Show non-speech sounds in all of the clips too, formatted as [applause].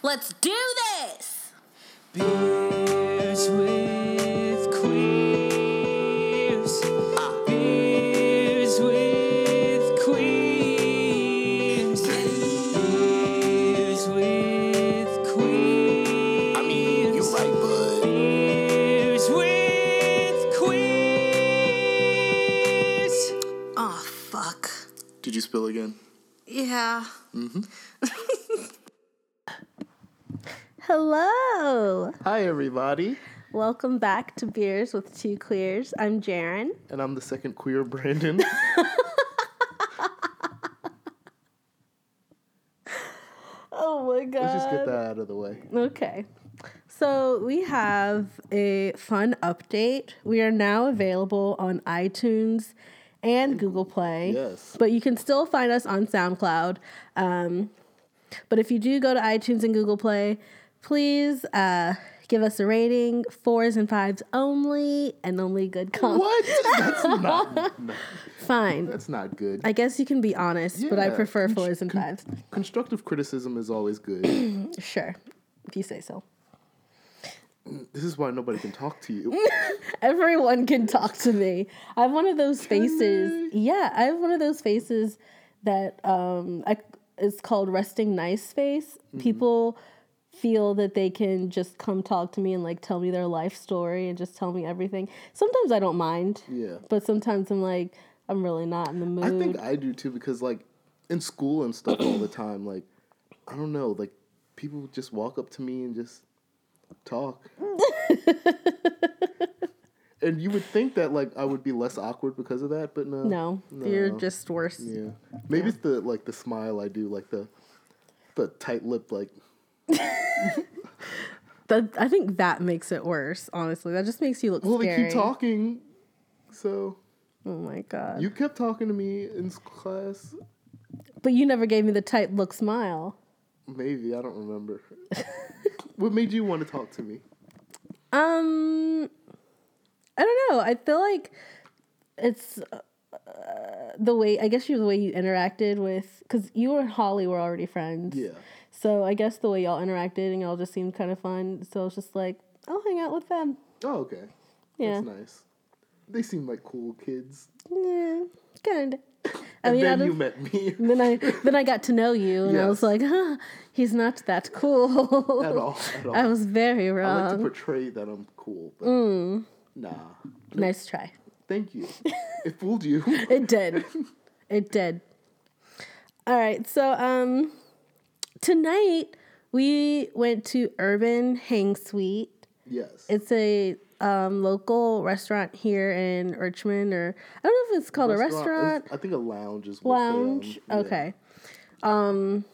Let's do this! Beers with queers. Ah. Beers with queers. Beers with queers. I mean, you're right, bud. Beers with queers. Oh, ah, fuck. Did you spill again? Yeah. Mm-hmm. Hello. Hi, everybody. Welcome back to Beers with Two Queers. I'm Jaren. And I'm the second queer Brandon. [laughs] Oh my god. Let's just get that out of the way. Okay. So we have a fun update. We are now available on iTunes and Google Play. Yes. But you can still find us on SoundCloud. Um, but if you do go to iTunes and Google Play, please uh, give us a rating. Fours and fives only, and only good comments. What? That's not. [laughs] no, Fine. that's not good. I guess you can be honest, but I prefer fours and con- fives. Constructive criticism is always good. [clears throat] Sure, if you say so. this is why nobody can talk to you. [laughs] Everyone can talk to me. I have one of those faces. Yeah, I have one of those faces that um, I, it's called resting nice face. Mm-hmm. People feel that they can just come talk to me and like tell me their life story and just tell me everything. Sometimes I don't mind. Yeah. But sometimes I'm like, I'm really not in the mood. I think I do too because, like, in school and stuff all the time, like, I don't know, like, people just walk up to me and just talk. [laughs] and you would think that, like, I would be less awkward because of that, but no. no, you're just worse. Yeah. Maybe it's the, like, the smile I do, like, the, the tight lip, like, [laughs] [laughs] That I think that makes it worse. Honestly, that just makes you look well, they keep talking. So Oh my god! you kept talking to me in class. but you never gave me the tight look smile. Maybe I don't remember. [laughs] what made you want to talk to me? Um, I don't know. I feel like it's uh, the way. I guess you the way you interacted with because you and Holly were already friends. Yeah. So I guess the way y'all interacted and y'all just seemed kind of fun. So it's just like I'll hang out with them. Oh, okay. Yeah. That's nice. They seem like cool kids. Yeah, kind of. I And mean, then you of, met me [laughs] then I then I got to know you, and I was like, huh, he's not that cool at all. At [laughs] all. I was very wrong. I like to portray that I'm cool. But Mm. Nah. nice try. Thank you. [laughs] it fooled you. It did. It did. All right. So um tonight we went to Urban Hang Suite. yes. It's a um, local restaurant here in Richmond or I don't know if it's called a restaurant. I think a lounge is what Lounge. They, um, yeah, okay.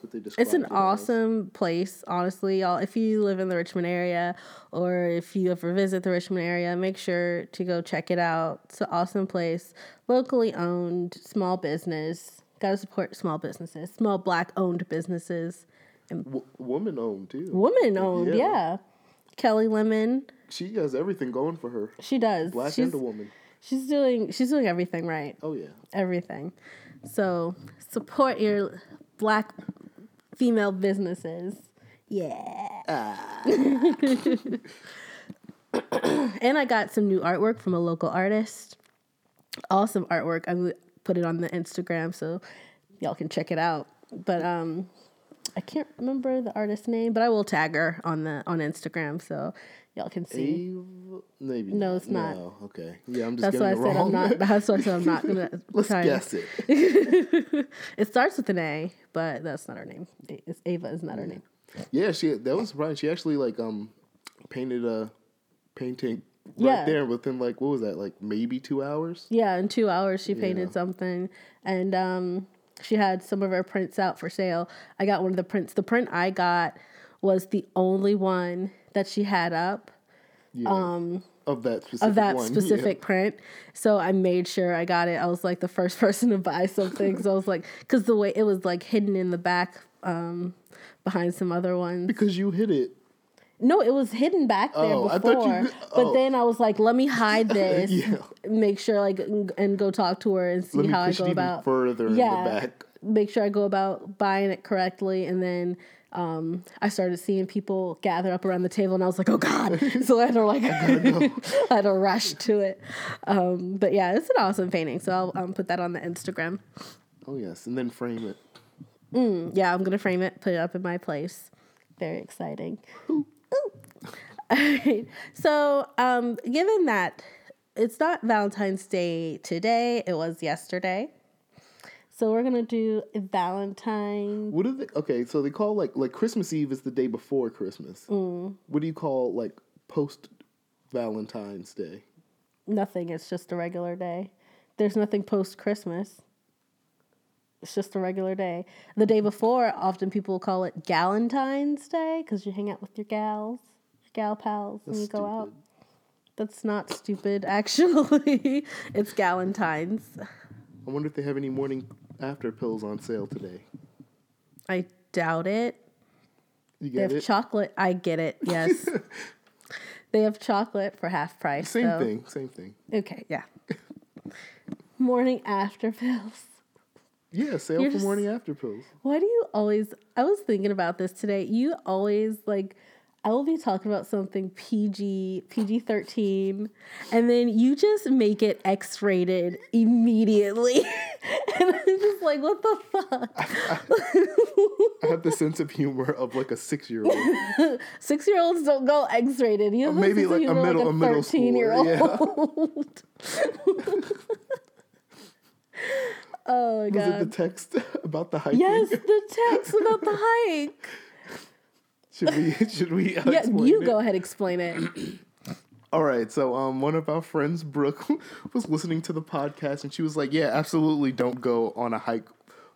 what they It's an it as. awesome place, honestly. Y'all, if you live in the Richmond area or if you ever visit the Richmond area, make sure to go check it out. It's an awesome place, locally owned, small business. Got to support small businesses, small black owned businesses, W- woman owned too. woman owned. Yeah. Yeah. Kelly Lemon, She has everything going for her. she does. Black she's, and a woman. she's doing she's doing everything right. Oh yeah. Everything. So support your black female businesses. Yeah. [laughs] and I got some new artwork from a local artist. Awesome artwork. I put it on the Instagram so y'all can check it out. But um I can't remember the artist's name, but I will tag her on the on Instagram so y'all can see. Ave? Maybe. No, it's not. No. Okay. Yeah, I'm just That's why I said wrong. I'm not. [laughs] That's why I said I'm not gonna. [laughs] Let's guess it. [laughs] it starts with an A, but that's not her name. It's Ava is not her name. Yeah, she that was surprising. She actually like um painted a painting right Yeah. there within like what was that like maybe two hours. Yeah, in two hours she painted Yeah. something, and um, she had some of her prints out for sale. I got one of the prints. The print I got was the only one that she had up Yeah. Um, of that specific of that one. [laughs] yeah. specific print. So I made sure I got it. I was like the first [laughs] person to buy something. so I was like, because the way it was like hidden in the back um, behind some other ones. because you hit it. No, it was hidden back there Oh, I before. thought you- But oh. then I was like, let me hide [laughs] this, Yeah. make sure like and go talk to her and see how I go about further in the yeah, back. make sure I go about buying it correctly, and then um, I started seeing people gather up around the table, and I was like, "Oh God!" [laughs] so I had to like, [laughs] I, had to rush to it. Um, but yeah, it's an awesome painting. So I'll um, put that on the Instagram. Oh yes, and then frame it. Yeah, I'm gonna frame it, put it up in my place. Very exciting. Ooh. [laughs] Alright, So, um, given that it's not Valentine's Day today, it was yesterday. So we're gonna do Valentine. What do they? Okay, so they call like like Christmas Eve is the day before Christmas. Mm. What do you call like post Valentine's Day? Nothing. It's just a regular day. There's nothing post Christmas. It's just a regular day. The day before, often people call it Galentine's Day because you hang out with your gals, your gal pals, and you go out. That's not stupid, [laughs] actually. it's Galentine's. I wonder if they have any morning after pills on sale today. I doubt it. You They have it? chocolate. I get it. Yes. [laughs] they have chocolate for half price. Same so- thing. Same thing. Okay, yeah. [laughs] Morning after pills. Yeah, sale You're for just- morning after pills. Why do you always? I was thinking about this today. You always like. I will be talking about something PG, PG 13, and then you just make it X rated immediately. [laughs] and I'm just like, what the fuck? [laughs] I have the sense of humor of like a six year old. [laughs] Six year olds don't go X rated. You have maybe like a middle- a middle 13 year old. Oh my Was it the text [laughs] about the hike? Yes, the text [laughs] about the hike. Should we? [laughs] Should we? Uh, Yeah, you it? go ahead, explain it. [clears throat] All right, so um, one of our friends, Brooke, was listening to the podcast, and she was like, "Yeah, absolutely, don't go on a hike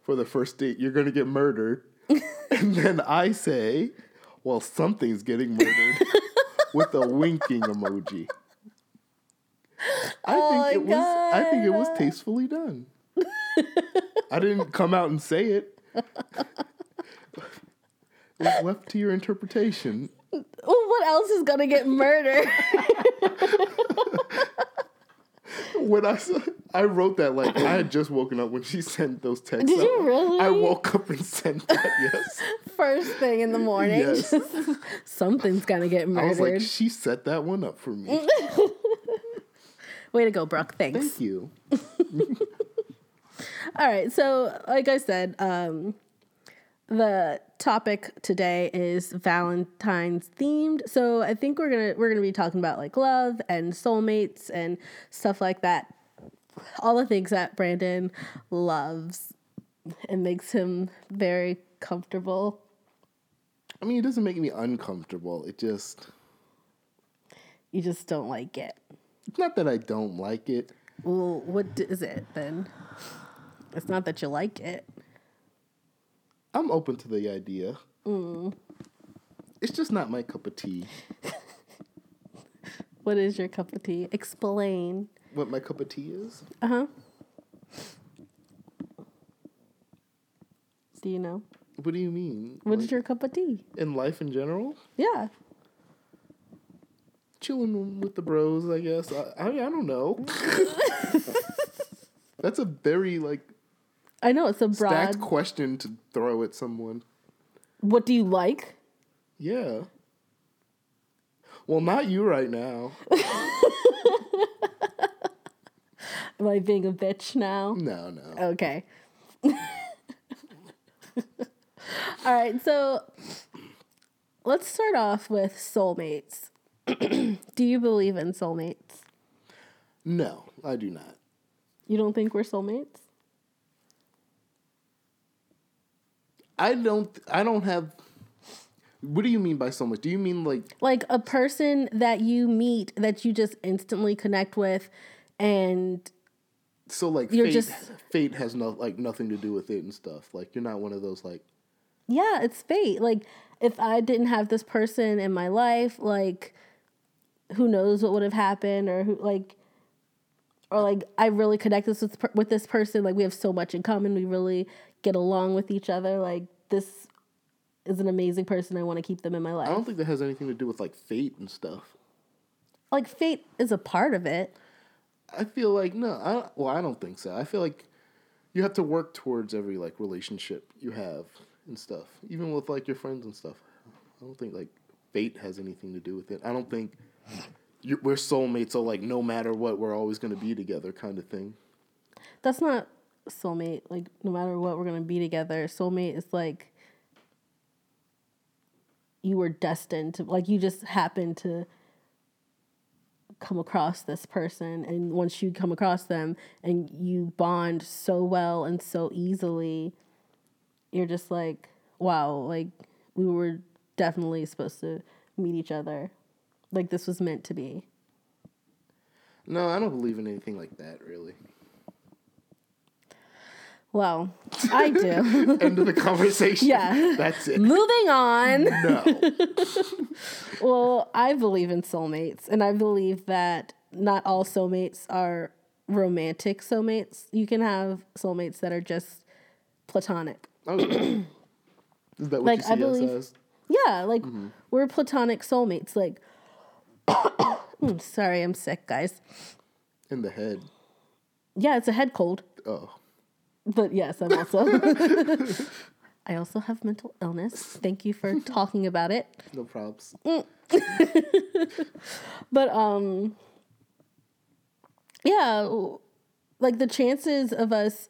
for the first date. You're gonna get murdered." and then I say, "Well, something's getting murdered," with a winking emoji. I Oh think it my was. I think it was tastefully done. [laughs] I didn't come out and say it. It was left to your interpretation. Well, what else is gonna get murdered? when I saw, I wrote that like I had just woken up when she sent those texts. Did you really? I woke up and sent that. Yes, [laughs] First thing in the morning. Yes. [laughs] Something's gonna get murdered. I was like, she set that one up for me. Way to go, Brooke. Thanks. Thank you. All right. So, like I said, um, the topic today is Valentine's themed. So I think we're gonna we're gonna be talking about like love and soulmates and stuff like that. All the things that Brandon loves and makes him very comfortable. I mean, it doesn't make me uncomfortable. It just You just don't like it. it's not that I don't like it. Well, what is it then? It's not that you like it. I'm open to the idea. Mm. It's just not my cup of tea. [laughs] What is your cup of tea? Explain. What my cup of tea is? Uh huh. Do you know? What do you mean? What is Like, your cup of tea? in life in general? Yeah. chilling with the bros, I guess. I I, I don't know. [laughs] [laughs] That's a very like I know it's a stacked broad. question to throw at someone. What do you like? Yeah. Well, not you right now. [laughs] Am I being a bitch now? No, no. Okay. [laughs] All right, so let's start off with soulmates. [clears throat] do you believe in soulmates? No, I do not. You don't think we're soulmates? I don't. I don't have. What do you mean by so much? Do you mean like Like a person that you meet that you just instantly connect with and so? Like You're fate, just- fate has no like nothing to do with it and stuff. Like you're not one of those like. yeah, it's fate. Like if I didn't have this person in my life, like who knows what would have happened or who like or like I really connect this with with this person. Like we have so much in common. We really get along with each other. Like this is an amazing person. I want to keep them in my life. I don't think that has anything to do with like fate and stuff. Like fate is a part of it. I feel like no. I well, I don't think so. I feel like you have to work towards every like relationship you have and stuff. Even with like your friends and stuff. I don't think like fate has anything to do with it. I don't think we're soulmates, so like no matter what, we're always going to be together, kind of thing. That's not soulmate. Like no matter what, we're gonna be together. Soulmate is like you were destined to. Like you just happened to come across this person, and once you come across them and you bond so well and so easily, you're just like, wow, like we were definitely supposed to meet each other. Like this was meant to be. No, I don't believe in anything like that, really. Well, I do. [laughs] End of the conversation. Yeah. That's it. Moving on. No. [laughs] Well, I believe in soulmates, and I believe that not all soulmates are romantic soulmates. You can have soulmates that are just platonic. Okay. [clears throat] Is that what Like, you see I believe- us as? Yeah, like we're platonic soulmates. Like, [coughs] Mm, sorry, I'm sick, guys. In the head. Yeah, it's a head cold, Oh. But yes, I'm also. [laughs] I also have mental illness. Thank you for talking about it. No props. [laughs] But um yeah, like the chances of us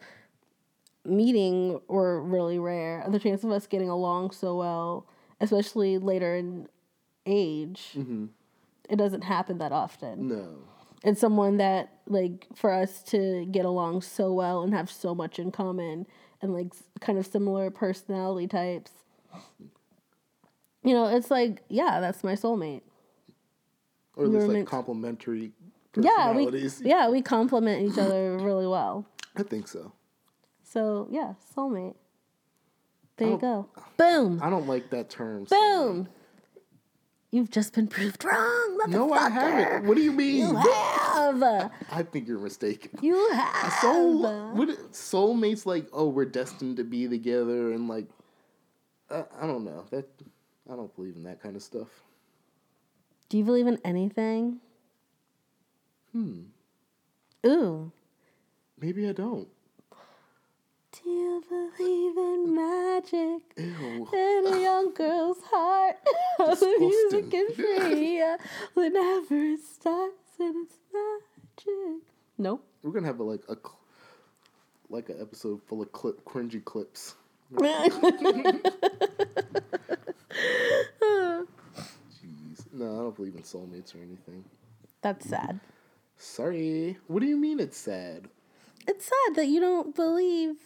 meeting were really rare. The chance of us getting along so well, especially later in age, it doesn't happen that often. No. And someone that like for us to get along so well and have so much in common and like kind of similar personality types. You know, it's like, yeah, that's my soulmate. Or at least like complementary Yeah, we [laughs] yeah, we complement each other really well. I think so. So yeah, soulmate. There you go. Boom. I don't like that term. Boom. You've just been proved wrong, motherfucker. No, I haven't. What do you mean? You have. I think you're mistaken. You have. Soul, what, soulmates like, oh, we're destined to be together, and like, I, I don't know. That I don't believe in that kind of stuff. Do you believe in anything? Hmm. Ooh. Maybe I don't. Do you believe in magic? Ew. In a young girl's heart, how the music is free. uh, Whenever it starts and it's magic. Nope. We're gonna have a, like a cl- like an episode full of clip cringy clips. Jeez. No, I don't believe in soulmates or anything. That's sad. Sorry. What do you mean it's sad? It's sad that you don't believe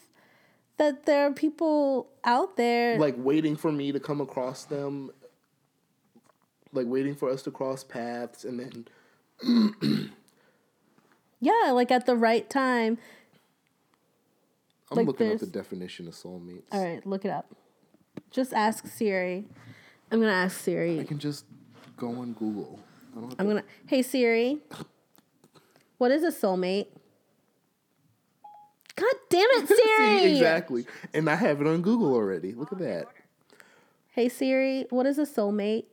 that there are people out there. Like waiting for me to come across them. Like waiting for us to cross paths and then [clears throat] yeah, like at the right time. I'm Like looking up the definition of soulmates. All right, look it up. Just ask Siri. I'm gonna ask Siri. I can just go on Google. I don't i'm to- gonna. Hey Siri, what is a soulmate? God damn it, [laughs] Siri! See, exactly. And I have it on Google already. Look at that. Hey Siri, what is a soulmate?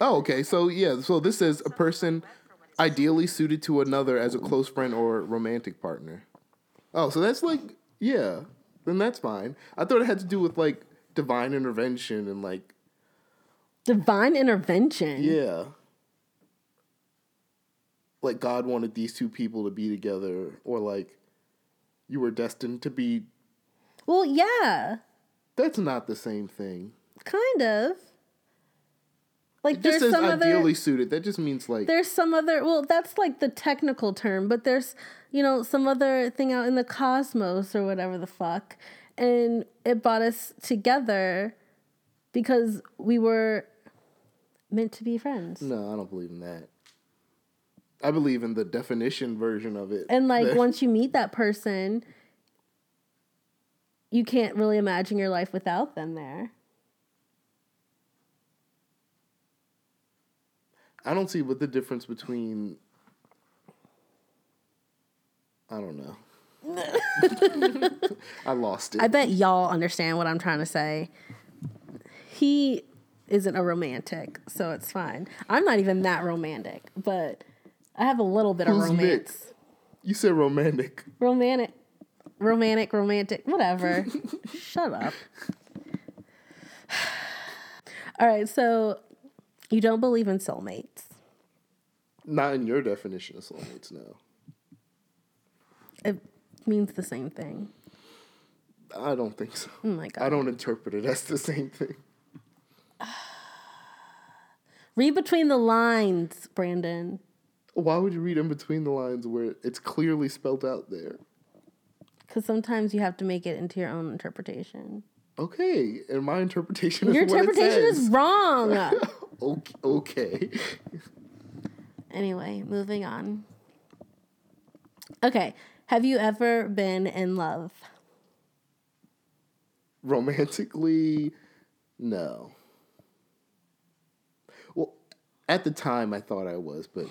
Oh, okay. So yeah, so this is a person ideally suited to another as a close friend or romantic partner. Oh, so that's like yeah. Then that's fine. I thought it had to do with like divine intervention and like Divine intervention. yeah. Like God wanted these two people to be together or like you were destined to be Well, yeah, that's not the same thing. kind of. Like It there's some ideally other. suited. That just means like There's some other. Well, that's like the technical term, but there's you know some other thing out in the cosmos or whatever the fuck, and it brought us together because we were meant to be friends. No, I don't believe in that. I believe in the definition version of it. And like [laughs] once you meet that person, you can't really imagine your life without them there. I don't see what the difference between. I don't know. [laughs] I lost it. I bet y'all understand what I'm trying to say. He isn't a romantic, so it's fine. I'm not even that romantic, but I have a little bit of Who's Nick? romance. you said romantic. Romantic. romantic, romantic, whatever. [laughs] Shut up. All right, so you don't believe in soulmates. Not in your definition of soulmates, no. It means the same thing. I don't think so. Oh my god. I don't interpret it as the same thing. [sighs] Read between the lines, Brandon. Why would you read in between the lines where it's clearly spelled out there? Because sometimes you have to make it into your own interpretation. Okay, and my interpretation is Your what it interpretation is wrong. [laughs] Okay, okay. anyway, moving on. Okay. Have you ever been in love? Romantically, no. Well, at the time I thought I was, but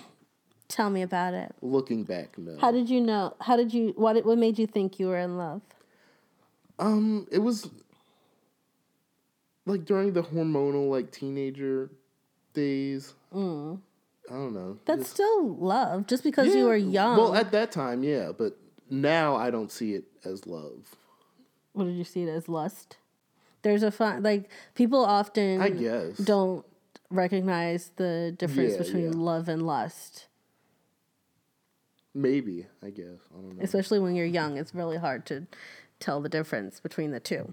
Tell me about it. looking back, no. How did you know? How did you? What? What made you think you were in love? Um, it was like during the hormonal like teenager days. I don't know. Mm. That's Just- still love, just because you were young. Well, at that time, yeah, but now I don't see it as love. what did you see it as lust? There's a fun like people often I guess. don't recognize the difference Yeah, between yeah. love and lust. Maybe, I guess. I don't know. Especially when you're young, it's really hard to tell the difference between the two.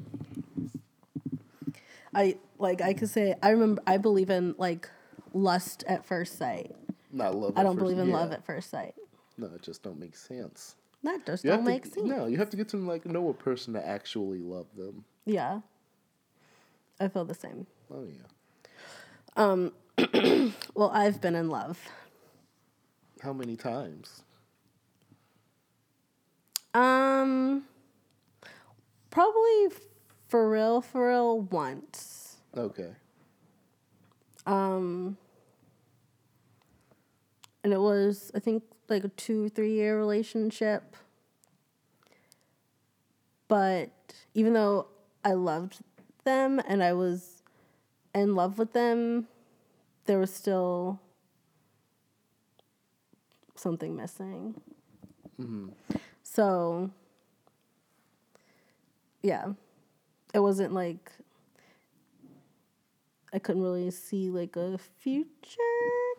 I like I could say I remember I believe in like lust at first sight. Not love. I don't believe in love at first sight. No, it just don't make sense. That just You don't to- make sense. No, you have to get to like know a person to actually love them. Yeah. I feel the same. Oh yeah. Um [clears throat] Well, I've been in love. How many times? Um probably for real for real once. Okay. Um and it was I think like a 2 3 year relationship. But even though I loved them and I was in love with them, there was still something missing. So, yeah, it wasn't like I couldn't really see like a future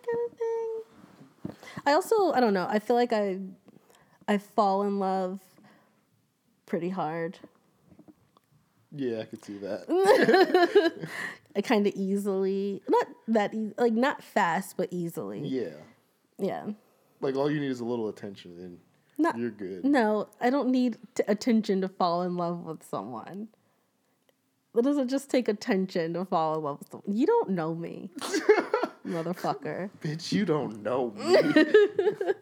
kind of thing. I also I don't know. I feel like I I fall in love pretty hard. Yeah, I could see that. I [laughs] kind of easily, not that easy, like not fast, but easily. yeah. Yeah. Like all you need is a little attention, and Not you're good. No, I don't need t- attention to fall in love with someone. It doesn't just take attention to fall in love with someone. You don't know me, [laughs] motherfucker. Bitch, you don't know me. [laughs]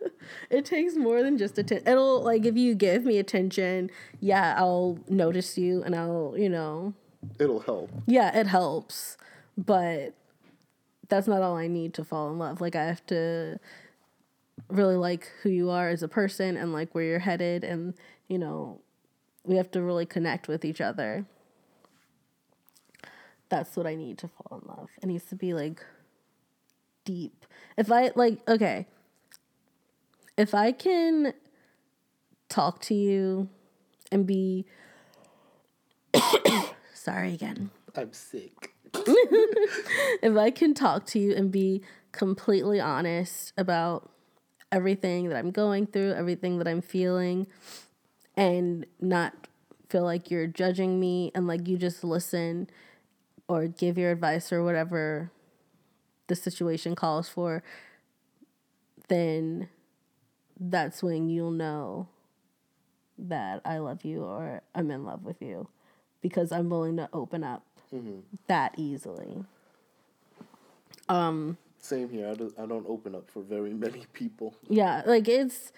It takes more than just attention. It'll like if you give me attention, yeah, I'll notice you and I'll, you know, It'll help. yeah, it helps, but that's not all I need to fall in love. Like I have to really like who you are as a person and like where you're headed and you know, we have to really connect with each other. That's what I need to fall in love. It needs to be like deep. If I like okay, if I can talk to you and be [coughs] sorry again I'm sick. [laughs] if I can talk to you and be completely honest about everything that I'm going through, everything that I'm feeling, and not feel like you're judging me and like you just listen or give your advice or whatever the situation calls for, then that's when you'll know that I love you or I'm in love with you because I'm willing to open up mm-hmm. that easily. Um, Same here. I don't, I don't open up for very many people. Yeah, like it's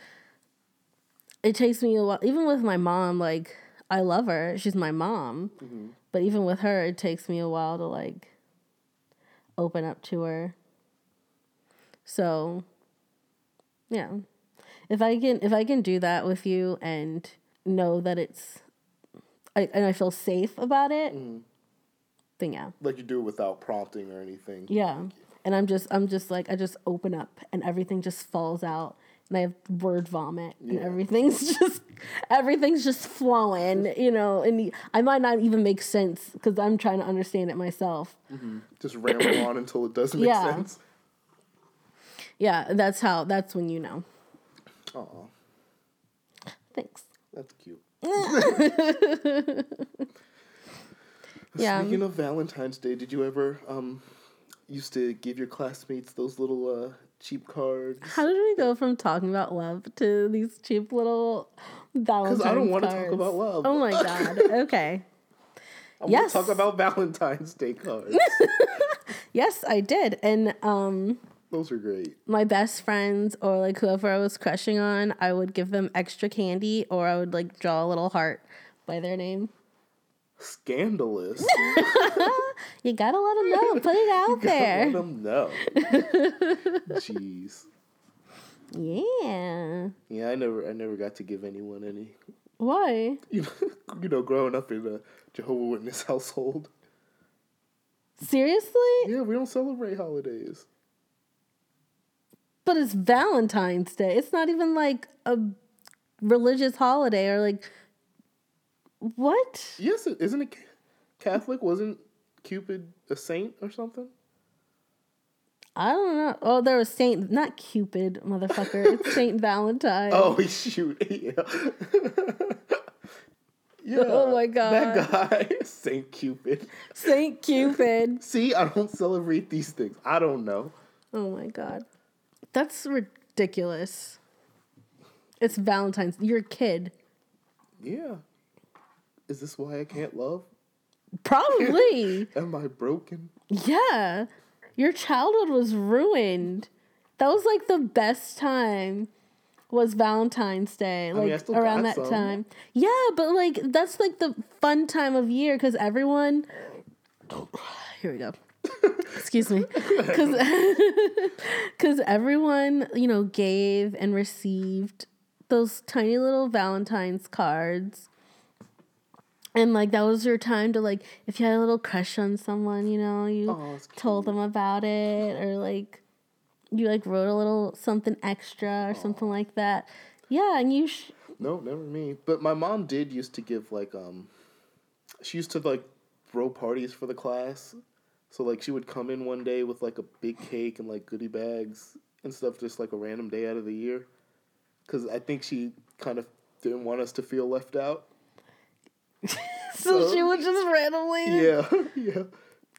it takes me a while even with my mom like I love her. She's my mom. Mm-hmm. But even with her it takes me a while to like open up to her. So yeah. If I can if I can do that with you and know that it's I, and I feel safe about it, mm-hmm. then yeah. Like you do it without prompting or anything. Yeah. And I'm just I'm just like I just open up and everything just falls out and I have word vomit, and Yeah. everything's [laughs] just everything's just flowing, you know. And the, I might not even make sense because I'm trying to understand it myself. Just ramble [coughs] on until it doesn't make Yeah. sense. Yeah, that's how. That's when you know. Oh, Thanks. that's cute. [laughs] [laughs] Yeah. Speaking of Valentine's Day, did you ever um used to give your classmates those little uh cheap cards? How did we go from talking about love to these cheap little Valentine's Because I don't want to talk about love. Oh my god. [laughs] Okay. I want yes. to talk about Valentine's Day cards. [laughs] yes, I did. And um those are great. my best friends or like whoever I was crushing on, I would give them extra candy or I would like draw a little heart by their name. Scandalous. [laughs] You gotta let them know. [laughs] Put it out there. Let them know. [laughs] Jeez. Yeah. Yeah, I never, I never got to give anyone any. Why? [laughs] You know, you know, growing up in a Jehovah Witness household. Seriously? Yeah, we don't celebrate holidays. But it's Valentine's Day. It's not even like a religious holiday or like what? Yes, isn't it Catholic? Wasn't Cupid a saint or something? I don't know. Oh, there was Saint, not Cupid, motherfucker. It's [laughs] Saint Valentine. Oh [laughs] shoot! [laughs] Yeah. yeah. Oh, my God. That guy, Saint Cupid. Saint Cupid. See, I don't celebrate these things. I don't know. Oh my god. That's ridiculous. It's Valentine's. You're a kid. Yeah. Is this why I can't love? Probably. [laughs] Am I broken? yeah. Your childhood was ruined. That was like the best time was Valentine's Day. Like mean, I around that some. time. Yeah, but like that's like the fun time of year because everyone [sighs] here we go. Excuse me. [laughs] because Because [laughs] everyone, you know, gave and received those tiny little Valentine's cards. And like that was your time to like if you had a little crush on someone, you know, you Oh, told them about it or like you like wrote a little something extra or something like that. Yeah, and you sh- No, never me. But my mom did used to give like um she used to like throw parties for the class. So like she would come in one day with like a big cake and like goodie bags and stuff just like a random day out of the year. Cuz I think she kind of didn't want us to feel left out. [laughs] so she would just randomly Yeah. [laughs] yeah.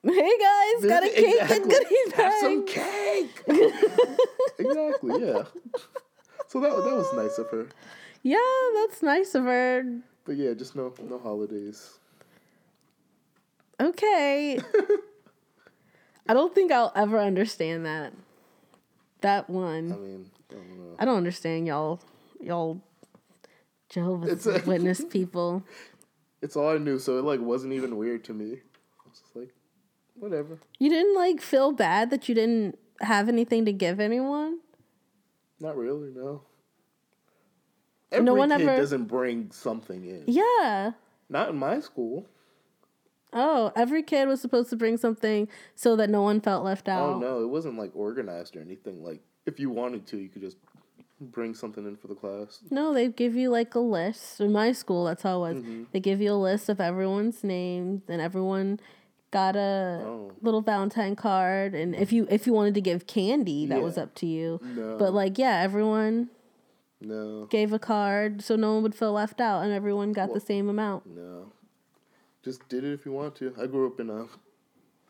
Hey guys, got a cake and Exactly. goodie Have some cake. [laughs] exactly, yeah. So that that was nice of her. Yeah, that's nice of her. But yeah, just no no holidays. Okay. I don't think I'll ever understand that. That one. I mean, I don't know. I don't understand y'all y'all Jehovah's a- Witness people. It's all I knew, so it like wasn't even weird to me. I was just like, whatever. You didn't like feel bad that you didn't have anything to give anyone? Not really, no. Every No one kid ever- doesn't bring something in. Yeah. Not in my school. Oh, every kid was supposed to bring something so that no one felt left oh, out. Oh no, it wasn't like organized or anything. Like if you wanted to, you could just bring something in for the class. No, they give you like a list. In my school, that's how it was. Mm-hmm. They give you a list of everyone's names, and everyone got a Oh. little Valentine card. And if you if you wanted to give candy, that was up to you. No. But like, yeah, everyone No, gave a card so no one would feel left out, and everyone got the same amount. no. Just did it if you want to. I grew up in a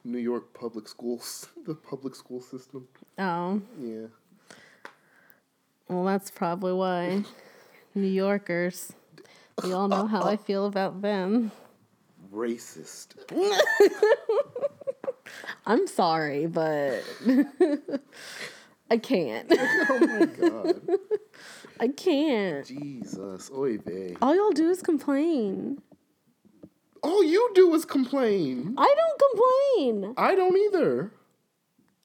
New York public schools, [laughs] the public school system. Oh, Yeah. Well, that's probably why New Yorkers. We all know how I feel about them. Racist. [laughs] I'm sorry, but [laughs] I can't. oh my god. [laughs] I can't. Jesus. Oy vey. All y'all do is complain. All you do is complain. I don't complain. I don't either.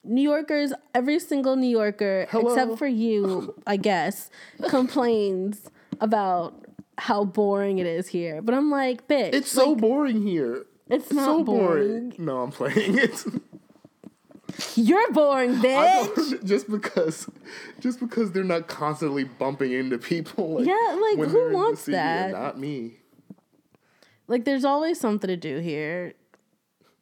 New Yorkers, every single New Yorker, Hello? except for you, [laughs] I guess, complains about how boring it is here. But I'm like, bitch, It's so boring here. it's It's not so boring. boring. No, I'm playing it. You're boring, [laughs] bitch. [laughs] just because, just because they're not constantly bumping into people. Like, Yeah, like, who they're in the wants that? Not me. Like, there's always something to do here.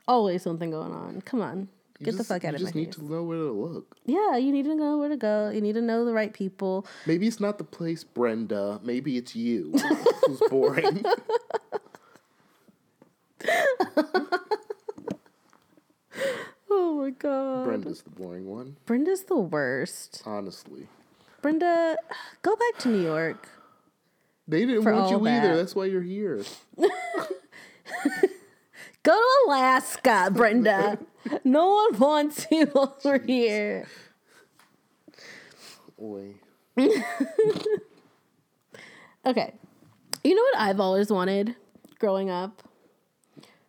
Always something going on. Come on. Get the fuck out of here. you just need to know where to look. Yeah, you need to know where to go. You need to know the right people. Maybe it's not the place, Brenda. Maybe it's you [laughs] who's boring. [laughs] Oh my god. Brenda's the boring one, Brenda's the worst. honestly. Brenda, go back to New York. They didn't want you all either. That's why you're here. [laughs] Go to Alaska, Brenda. no one wants you [laughs] over here. Oi. [laughs] Okay. You know what I've always wanted growing up?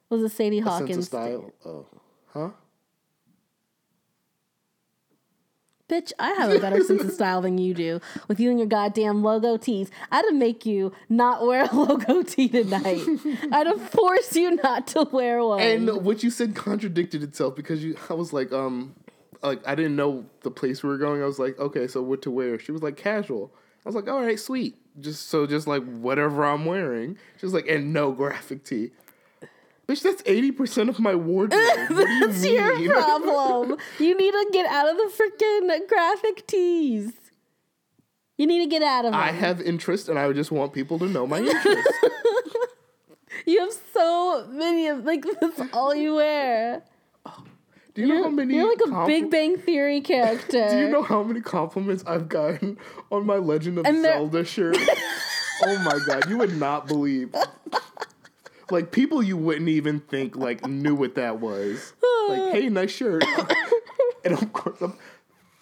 Was a Sadie A sense of Hawkins style. Oh, huh? Bitch, I have a better sense of [laughs] style than you do with you and your goddamn logo tees. I'd have make you not wear a [laughs] logo tee tonight. I'd have forced you not to wear one. And what you said contradicted itself because you. I was like, um, like I didn't know the place we were going. I was like, okay, so what to wear? She was like casual. I was like, all right, sweet. Just so just like whatever I'm wearing. She was like, and no graphic tee. Bitch, that's eighty percent of my wardrobe. [laughs] You That's mean? your problem. you need to get out of the freaking graphic tees. You need to get out of them. I have interest, and I would just want people to know my [laughs] interest. you have so many of like that's all you wear. Do you know how many? You're like a compli- Big Bang Theory character. [laughs] Do you know how many compliments I've gotten on my Legend of And Zelda shirt? oh my god, you would not believe. Like people you wouldn't even think like knew what that was. Like, hey, nice shirt. [laughs] and of course, I'm,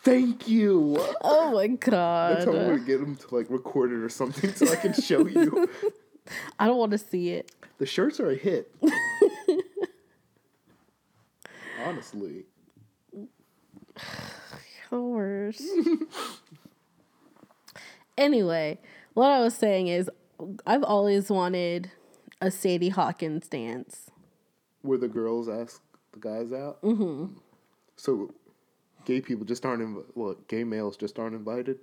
thank you. Oh my god. That's how I'm gonna get them to like record it or something so I can show you. [laughs] I don't want to see it. The shirts are a hit. Honestly. [sighs] The worst. anyway, what I was saying is, I've always wanted a Sadie Hawkins dance. where the girls ask the guys out. Mm-hmm. So, gay people just aren't inv- well, gay males just aren't invited.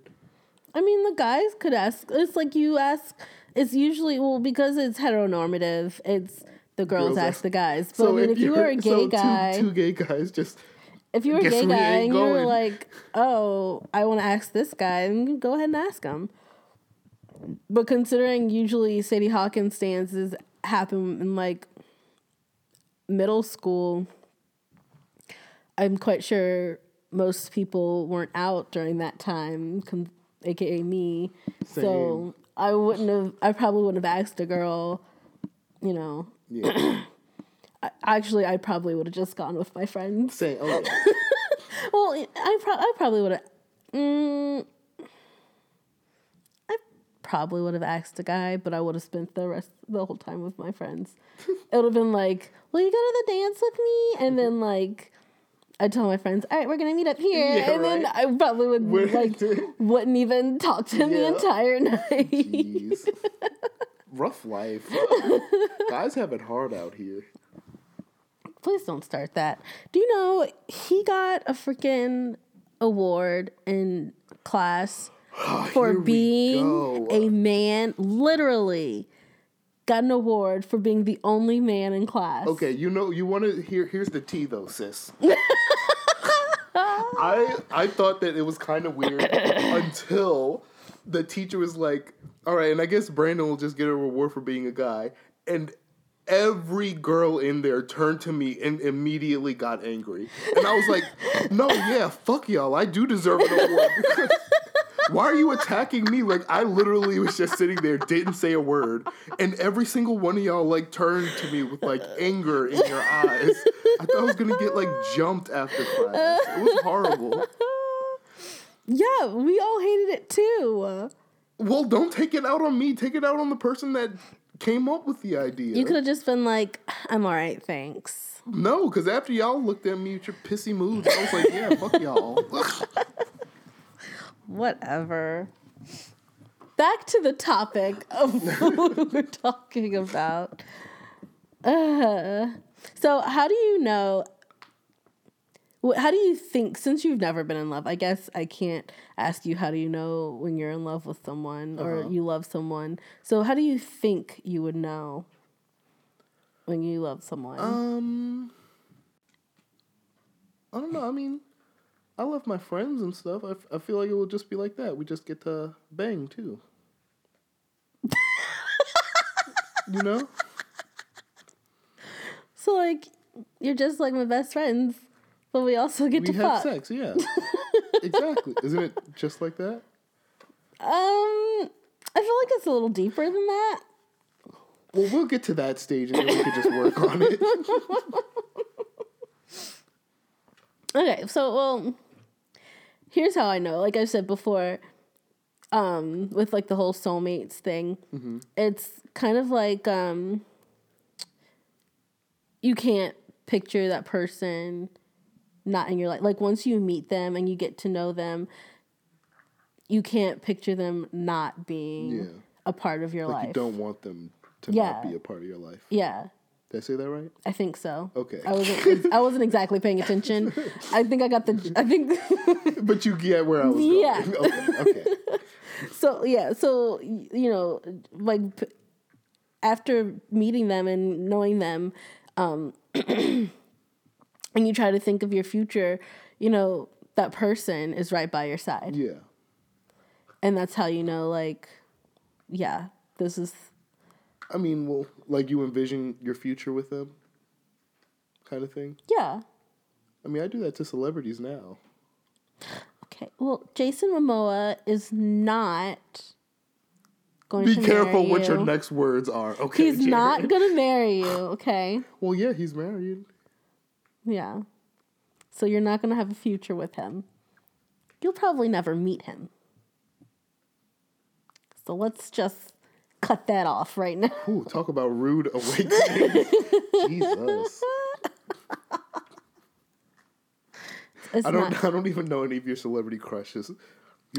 I mean, the guys could ask. It's like you ask. It's usually well because it's heteronormative. It's the girls, Girls ask, ask- the guys. But I mean, if you you're- were a gay so guy, two, gay guys just if you were a gay we guy and you were going. like, oh, I want to ask this guy, then go ahead and ask him. But considering usually Sadie Hawkins stances happen in like middle school, I'm quite sure most people weren't out during that time, com- aka me. So I wouldn't have. I probably wouldn't have asked a girl. You know, yeah, [clears throat] I, actually, I probably would have just gone with my friends. Say, "Oh. [laughs] Well, I, pro- I probably would have. Mm, probably would have asked a guy, but I would have spent the rest the whole time with my friends. it would have been like, "Will you go to the dance with me?" And then like, I tell my friends, "All right, we're gonna meet up here," Yeah, and then. I probably would We're- like wouldn't even talk to him the entire night. [laughs] rough life. guys have it hard out here." Please don't start that. Do you know he got a freaking award in class Ah, for being a man? Literally, got an award for being the only man in class. Okay, you know, you want to hear. Here's the tea, though, sis. [laughs] I I thought that it was kind of weird [coughs] until the teacher was like, "All right," and I guess Brandon will just get a reward for being a guy, and every girl in there turned to me and immediately got angry, and I was like, "No, yeah, fuck y'all, I do deserve an award." Why are you attacking me? Like I literally was just sitting there, didn't say a word, and every single one of y'all like turned to me with like anger in your eyes. I thought I was gonna get like jumped after class. It was horrible. Yeah, we all hated it too. Well, don't take it out on me. Take it out on the person that came up with the idea. You could have just been like, "I'm all right, thanks." no, because after y'all looked at me with your pissy moods, I was like, yeah, fuck y'all. [laughs] [laughs] Whatever. Back to the topic of [laughs] what we're talking about. Uh, so, how do you know? How do you think, since you've never been in love, I guess I can't ask you how do you know when you're in love with someone or Uh-huh. you love someone. So, how do you think you would know when you love someone? Um, I don't know. I mean, I love my friends and stuff. I, f- I feel like it will just be like that. We just get to bang too. [laughs] you know? so, like, you're just like my best friends, but we also get to. We to have fuck. sex, yeah. [laughs] exactly. Isn't it just like that? Um, I feel like it's a little deeper than that. Well, we'll get to that stage and then we can just work on it. [laughs] Okay, so well, here's how I know. Like I said before, um, with like the whole soulmates thing, it's kind of like um, you can't picture that person not in your life. Like once you meet them and you get to know them, you can't picture them not being Yeah. a part of your life. Like life. you don't want them to Yeah. not be a part of your life. Yeah. Did I say that right? I think so. Okay. I wasn't. I wasn't exactly paying attention. I think I got the. I think. [laughs] But you get where I was going. Yeah. Okay. Okay. [laughs] so yeah. So you know, like p- after meeting them and knowing them, um, [clears throat] and you try to think of your future, you know that person is right by your side, Yeah. and that's how you know, like, yeah, this is I mean, well, like you envision your future with them, kind of thing. yeah. I mean, I do that to celebrities now. Okay. Well, Jason Momoa is not going to marry you. Be to careful marry what your next words are. Okay. He's Jared? not gonna marry you, okay? Well, yeah, he's married. Yeah. So you're not gonna have a future with him. You'll probably never meet him. So let's just cut that off right now. Ooh, talk about rude [laughs] awakening. Jesus. It's I don't. not- [laughs] I don't even know any of your celebrity crushes.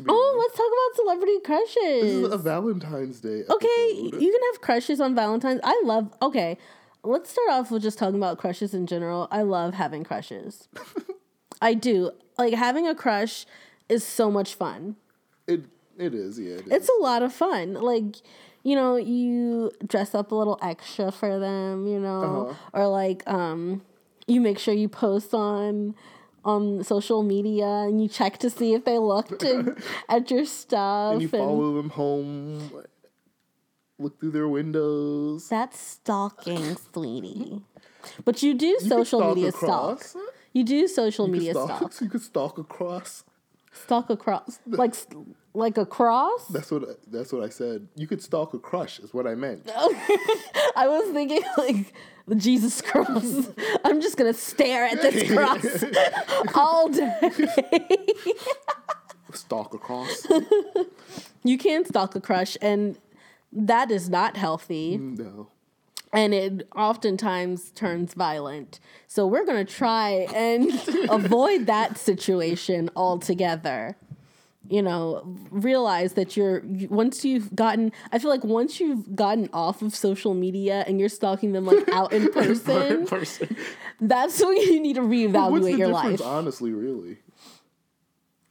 Oh, let's talk about celebrity crushes. this is a Valentine's Day. Okay, you can have crushes on Valentine's. I love. Okay, let's start off with just talking about crushes in general. I love having crushes. [laughs] I do. Like having a crush is so much fun. It. It is. Yeah. It is. It's a lot of fun. Like, you know, you dress up a little extra for them, you know, or like um you make sure you post on on social media and you check to see if they looked [laughs] in, at your stuff and you follow them home. Look through their windows. That's stalking, sweetie. But you do You social stalk media across. stalk. You do social You media stalk, stalk. [laughs] You could stalk across. Stalk across, [laughs] like like across. That's what. That's what I said. You could stalk a crush. Is what I meant. [laughs] I was thinking like the Jesus cross. [laughs] I'm just gonna stare at this cross [laughs] all day. Stalk a cross. You can stalk a crush, and that is not healthy, mm, no. and it oftentimes turns violent. So we're gonna try and avoid that situation altogether. You know, realize that you're once you've gotten. I feel like once you've gotten off of social media and you're stalking them like out in [laughs] person, person. that's when you need to reevaluate What's the your difference, life. honestly? Really?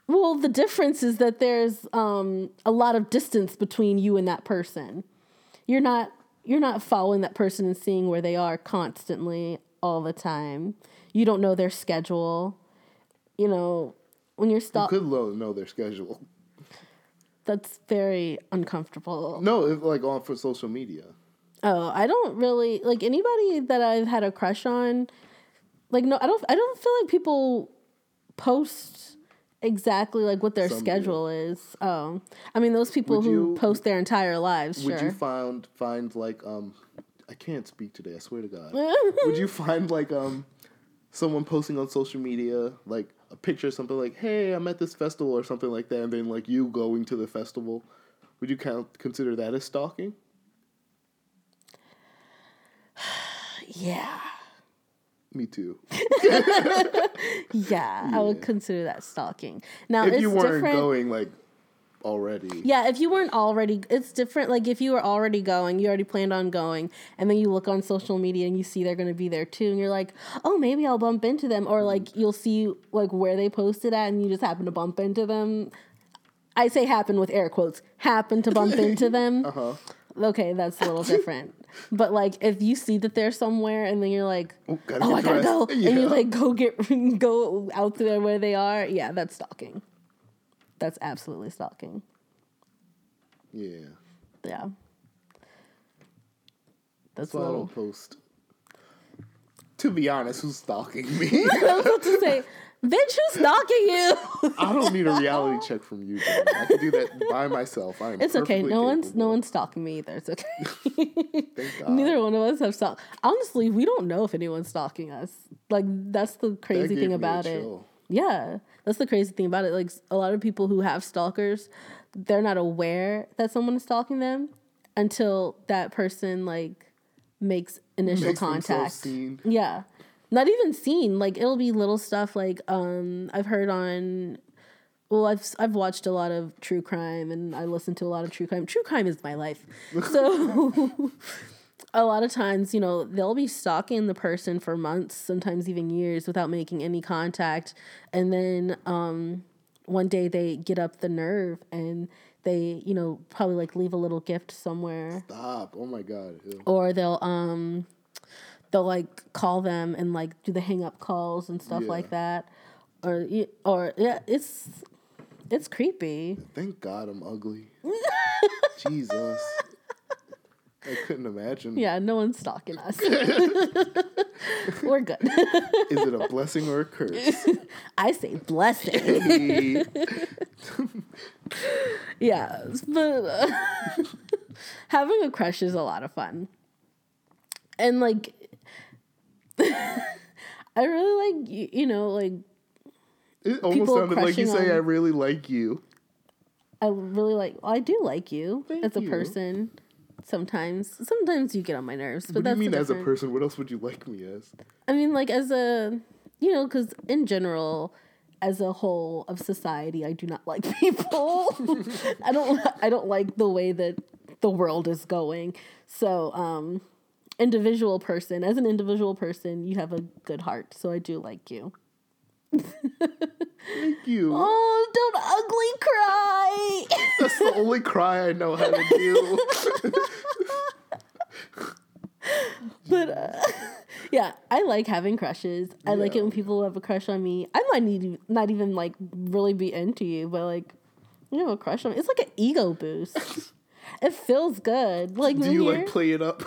Well, the difference is that there's um, a lot of distance between you and that person. You're not you're not following that person and seeing where they are constantly all the time. You don't know their schedule. You know, when you're You stalk, could know their schedule. that's very uncomfortable. No, if, like on for social media. Oh, I don't really like anybody that I've had a crush on. Like no, I don't. I don't feel like people post exactly like what their Some do. schedule is. Oh, I mean those people Would who you- post their entire lives. Would sure. you find find like um? I can't speak today. I swear to God. [laughs] Would you find like um, someone posting on social media like a picture of something like, "Hey, I'm at this festival" or something like that, and then like you going to the festival? Would you count consider that as stalking? [sighs] yeah, Me too. [laughs] yeah, I would consider that stalking. Now if you weren't different. going like already. Yeah, if you weren't already, it's different. Like if you were already going, you already planned on going, and then you look on social media and you see they're going to be there too, and you're like, oh, maybe I'll bump into them, or like you'll see like where they posted at, and you just happen to bump into them. I say happen with air quotes. Happen to bump into [laughs] them. Uh-huh. Okay, that's a little different. But like if you see that they're somewhere, and then you're like, Oh, gotta oh, I gotta go, dressed. and you like go get [laughs] go out there where they are. Yeah, that's stalking. That's absolutely stalking. Yeah. Yeah. That's That's a why I little. post. To be honest, who's stalking me? [laughs] I was about to say, bitch, who's stalking you? I don't need a reality [laughs] check from you, Jen. I can do that by myself. I am It's okay. No one's no one's stalking me either. It's okay. [laughs] Thank God. Neither one of us have stalked. Honestly, we don't know if anyone's stalking us. Like that's the crazy thing about it. chill. Yeah, that's the crazy thing about it. Like a lot of people who have stalkers, they're not aware that someone is stalking them until that person like makes initial Makes contact. Yeah. Not even seen. Like it'll be little stuff like um I've heard on well I've I've watched a lot of true crime and I listen to a lot of true crime. True crime is my life. [laughs] So [laughs] a lot of times, you know, they'll be stalking the person for months, sometimes even years without making any contact. And then um one day they get up the nerve and they, you know, probably like leave a little gift somewhere Stop. Oh my God. Ew. or they'll um they'll like call them and like do the hang up calls and stuff Yeah. like that or or yeah it's it's creepy Thank God I'm ugly. [laughs] Jesus. I couldn't imagine. yeah no one's stalking us [laughs] we're good Is it a blessing or a curse? [laughs] i say blessing Hey. [laughs] yeah but uh, having a crush is a lot of fun and like i really like y- you know like It almost sounded like you say, on- I really like you. I really like. I do like you Thank as a you. person. Sometimes, sometimes you get on my nerves, but What do you mean as a different- person? What else would you like me as? I mean, like as a, you know, because in general, as a whole of society, I do not like [laughs] people. I don't. I don't like the way that the world is going. So, um, individual person, as an individual person, you have a good heart. So I do like you. Thank you. Oh, don't ugly cry. That's the only cry I know how to do. [laughs] But uh, yeah, I like having crushes. I like it when people have a crush on me. I might need not even like really be into you, but like you have a crush on me. It's like an ego boost. [laughs] it feels good. Like do you you're like play it up?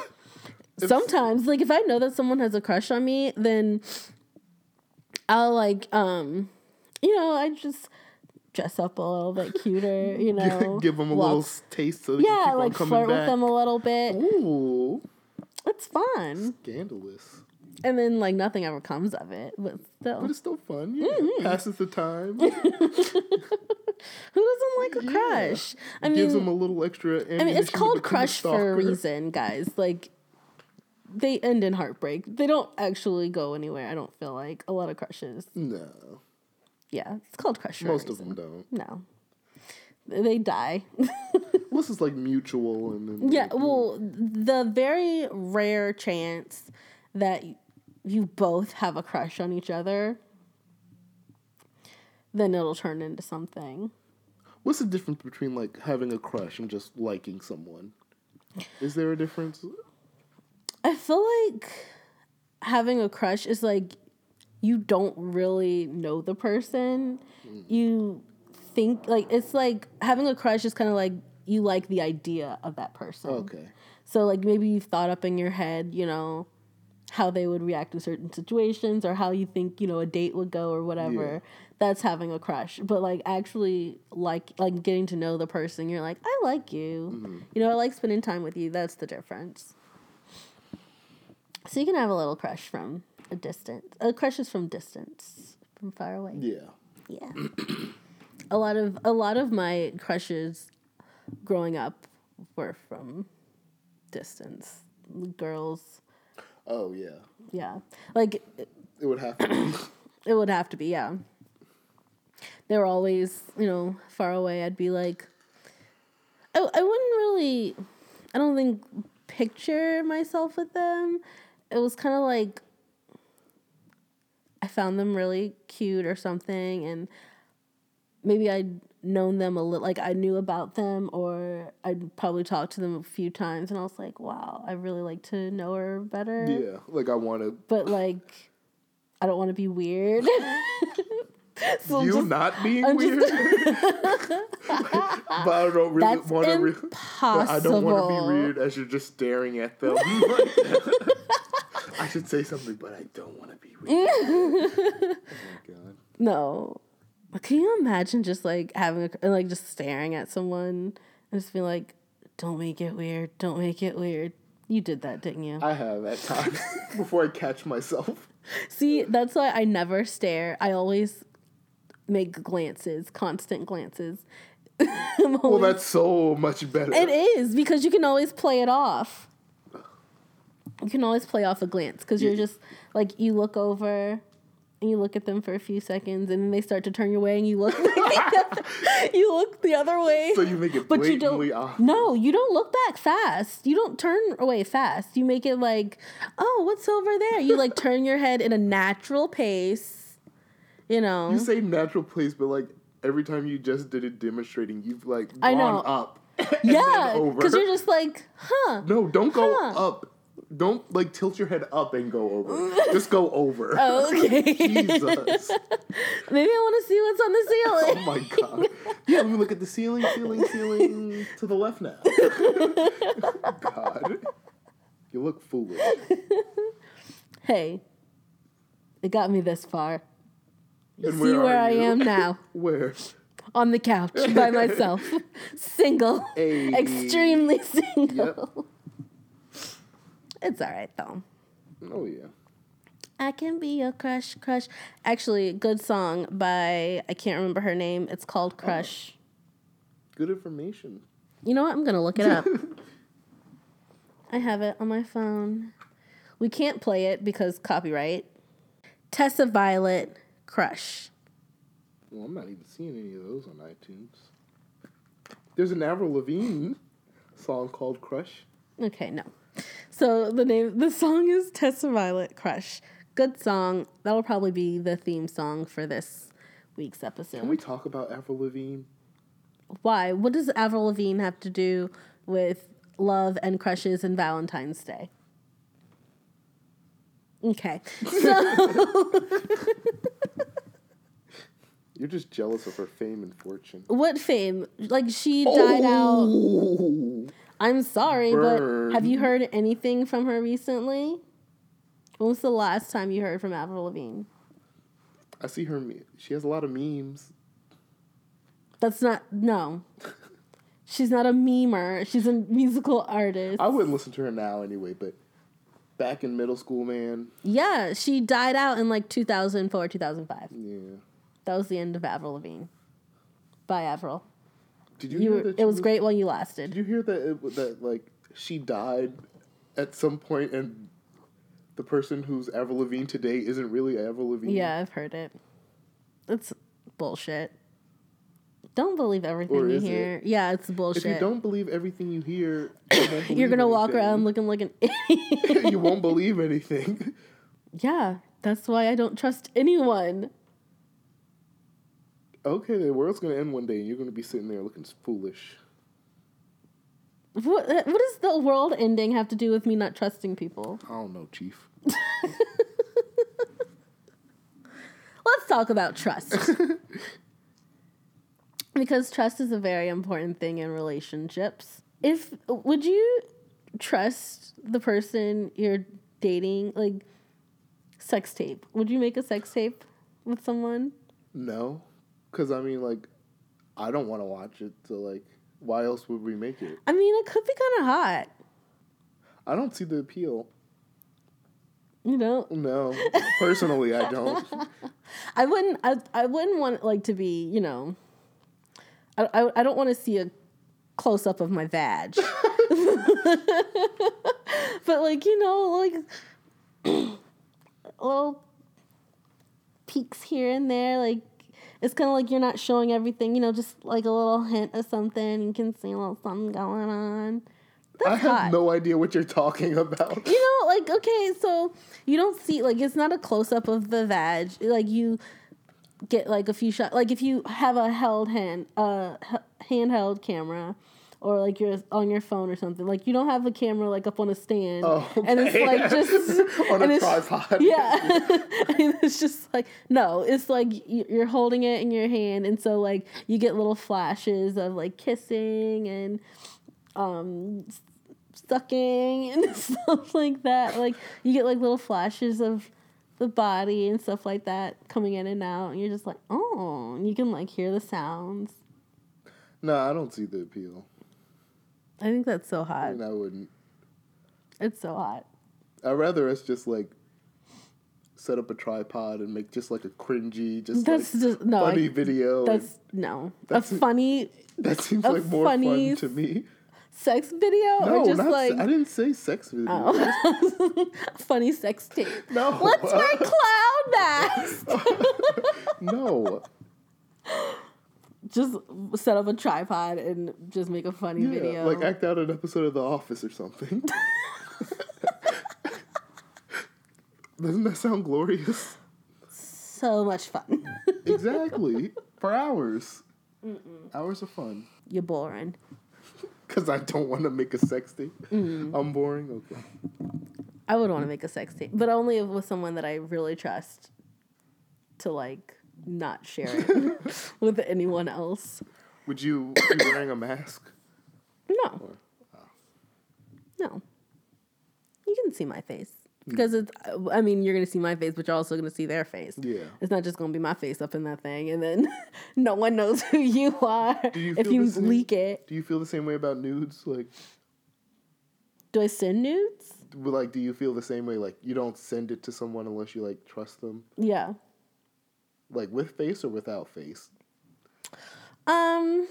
sometimes like if I know that someone has a crush on me, then I'll like um you know I just dress up a little bit cuter. [laughs] You know, Give them a walk- little taste so yeah, like flirt back. with them a little bit. Ooh, It's fun. scandalous. And then like nothing ever comes of it, but still. But it's still fun. Yeah. Mm-hmm. Passes the time. [laughs] Who doesn't like a Yeah. crush? I gives mean, them a little extra. I mean, it's called crush for a reason, guys. Like, they end in heartbreak. They don't actually go anywhere. I don't feel like a lot of crushes. No, Yeah, it's called crush most of them don't. No, they die. [laughs] This is like mutual and then yeah, well, the very rare chance that you both have a crush on each other, then it'll turn into something. What's the difference between like having a crush and just liking someone? Is there a difference? I feel like having a crush is like you don't really know the person. Mm-hmm. You think like it's like having a crush is kind of like you like the idea of that person. Okay. So like maybe you've thought up in your head, you know, how they would react in certain situations or how you think, you know, a date would go or whatever. Yeah. That's having a crush. But like actually like like getting to know the person, you're like, I like you. Mm-hmm. You know, I like spending time with you. That's the difference. So you can have a little crush from a distance. Uh, a crush is from distance, from far away. Yeah. Yeah. a lot of a lot of my crushes growing up were from distance. Girls. Oh yeah. Yeah. Like it- It would have to be. [coughs] it would have to be, yeah. They were always, you know, far away. I'd be like, I, I wouldn't really I don't think picture myself with them. It was kind of like I found them really cute or something and maybe I'd known them a little like I knew about them or I'd probably talked to them a few times and I was like, wow, I really like to know her better. Yeah, like I want to. But like I don't want to be weird. [laughs] so You just- not being I'm weird, just- [laughs] but I don't really want to. Re- I don't want to be weird as you're just staring at them. [laughs] I should say something, but I don't want to be weird. [laughs] oh my god. No. Can you imagine just like having a, like just staring at someone and just being like, don't make it weird, don't make it weird. You did that, didn't you? I have at times [laughs] before I catch myself. See, that's why I never stare. I always make glances, constant glances. [laughs] I'm Well, that's so much better. it is because you can always play it off. You can always play off a glance because you're just like you look over and you look at them for a few seconds and then they start to turn your way and you look [laughs] you look the other way. So you make it but you don't. off. No, you don't look back fast. You don't turn away fast. You make it like, oh, what's over there? You like turn your head in a natural pace. You know. You say natural place, but like every time you just did it demonstrating, you've like gone I know. up. yeah, because you're just like, huh. No, don't go Huh. up. Don't like tilt your head up and go over. [laughs] Just go over. Oh, okay. Jesus. [laughs] Maybe I want to see what's on the ceiling. [laughs] Oh my god. Yeah, let me look at the ceiling, ceiling, ceiling to the left now. god. You look foolish. hey, it got me this far. And see where are I you? am now. Where? On the couch by myself. single. Hey. Extremely single. Yep. It's all right, though. Oh yeah. I can be your crush, crush. Actually, good song by, I can't remember her name. It's called oh. Crush. Good information. You know what? I'm going to look it up. [laughs] I have it on my phone. We can't play it because copyright. Tessa Violet, Crush. Well, I'm not even seeing any of those on iTunes. There's an Avril Lavigne song called Crush. Okay, no. So the name the song is Tessa Violet Crush. Good song. That'll probably be the theme song for this week's episode. Can we talk about Avril Lavigne? Why? What does Avril Lavigne have to do with love and crushes and Valentine's Day? Okay. So [laughs] You're just jealous of her fame and fortune. what fame? Like she died out. Oh! I'm sorry, Burn. but have you heard anything from her recently? When was the last time you heard from Avril Lavigne? I see her. She has a lot of memes. That's not no. She's not a memer. She's a musical artist. I wouldn't listen to her now anyway, but back in middle school, man. yeah, she died out in like 2004, 2005. Yeah. That was the end of Avril Lavigne. Bye, Avril. Did you, You hear were, that? it she was great while you lasted. Did you hear that? It, that like she died at some point, and the person who's Avril Lavigne today isn't really Avril Lavigne. Yeah, I've heard it. It's bullshit. Don't believe everything Or you is it? hear. Yeah, it's bullshit. If you don't believe everything you hear, you [coughs] won't You're gonna walk anything. around looking like an [laughs] idiot. you won't believe anything. yeah, that's why I don't trust anyone. Okay, the world's gonna end one day, and you're gonna be sitting there looking foolish. What uh, what does the world ending have to do with me not trusting people? I don't know, Chief. [laughs] Let's talk about trust. [laughs] because trust is a very important thing in relationships. If would you trust the person you're dating like sex tape? Would you make a sex tape with someone? No, because I mean, like, I don't want to watch it. So, like, why else would we make it? I mean, it could be kind of hot. I don't see the appeal. You know, No, personally, I don't. [laughs] I wouldn't. I, I wouldn't want like to be. You know, I I, I don't want to see a close up of my vag. [laughs] but like you know, like [clears throat] little peaks here and there, like it's kind of like you're not showing everything. You know, just like a little hint of something. You can see a little something going on. I That's have hot. no idea what you're talking about. You know, like okay, so you don't see like it's not a close up of the vag. Like you get like a few shots. Like if you have a held hand, uh, h- handheld camera, or like you're on your phone or something. Like you don't have a camera like up on a stand, Oh, [laughs] and it's like just [laughs] On a tripod. [laughs] Yeah, and it's just like no, it's like you're holding it in your hand, and so like you get little flashes of like kissing and um sucking and stuff like that. Like you get like little flashes of the body and stuff like that coming in and out, and you're just like, oh, and you can like hear the sounds. No, I don't see the appeal. I think that's so I hot. mean, I wouldn't. It's so hot. I'd rather us just like set up a tripod and make just like a cringy, just That's like just no. funny I, video. that's no. That's- a funny that seems like more funny fun to me. sex video No, or just like I didn't say sex video. oh. [laughs] funny sex tape. [laughs] No, Let's wear clown [laughs] masks. no. Just set up a tripod and just make a funny Yeah, video. like act out an episode of The Office or something. [laughs] Doesn't that sound glorious? so much fun. [laughs] exactly. For hours. Hours of fun. You're boring. Because I don't want to make a sex tape. Mm. I'm boring. Okay. I would want to make a sex tape, but only with someone that I really trust to like not share it [laughs] with anyone else. Would you be wearing a mask? No. Oh. No. You can see my face. Hmm. Because it's, I mean, you're going to see my face, but you're also going to see their face. Yeah. It's not just going to be my face up in that thing, and then [laughs] no one knows who you are you if you same? leak it. Do you feel the same way about nudes? Like, Do I send nudes? like, do you feel the same way? Like, you don't send it to someone unless you like trust them, Yeah. Like with face or without face. Um,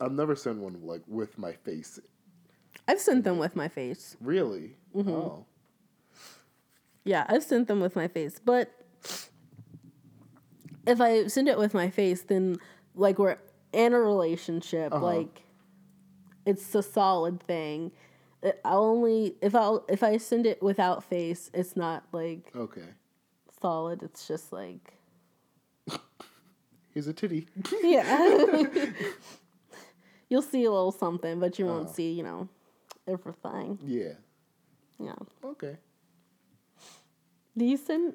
I've never sent one like with my face. I've sent them with my face. Really? Mm-hmm. Oh. Yeah, I've sent them with my face, but if I send it with my face, then like we're in a relationship, Uh-huh. like it's a solid thing. I only if I if I send it without face, it's not like Okay. solid. It's just like Here's a titty. yeah. [laughs] You'll see a little something, but you won't see you know everything. Yeah. Yeah. Okay. Do you send?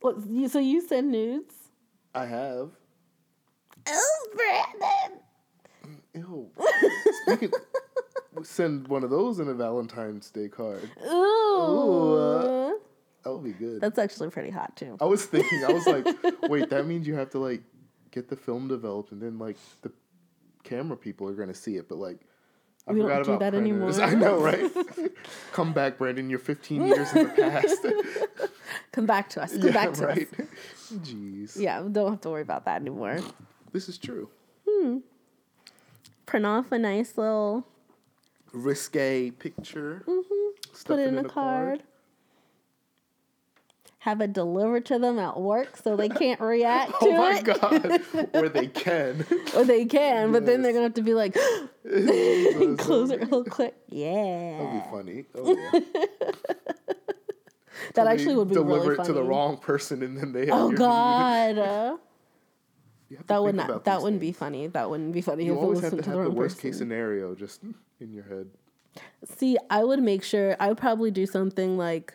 What? You, so you send nudes? I have. Oh, Brandon. Ew. Speaking, send one of those in a Valentine's Day card. Ooh. uh, That would be good. That's actually pretty hot too. I was thinking, I was like, wait, that means you have to like get the film developed and then like the camera people are gonna see it, but like I We don't forgot do about that printers. anymore. [laughs] I know, right? [laughs] Come back, Brandon. You're 15 years in the past. [laughs] Come back to us. Come yeah, back to right. us. Jeez. Yeah, don't have to worry about that anymore. This is true. Hmm. Print off a nice little, Risque picture. Mm-hmm. put it in a card. Have it delivered to them at work so they can't react [laughs] to it. Oh my it. god. or they [laughs] can. Or they can, but then they're gonna have to be like, Close [laughs] close it real quick. Yeah, That'd be funny. Oh, yeah. that actually would be deliver really it funny. to the wrong person and then they have Oh God, uh, You have to that would not. That wouldn't be funny. That wouldn't be funny You if it always was have to to have the worst person. case scenario just in your head. See, I would make sure I would probably do something like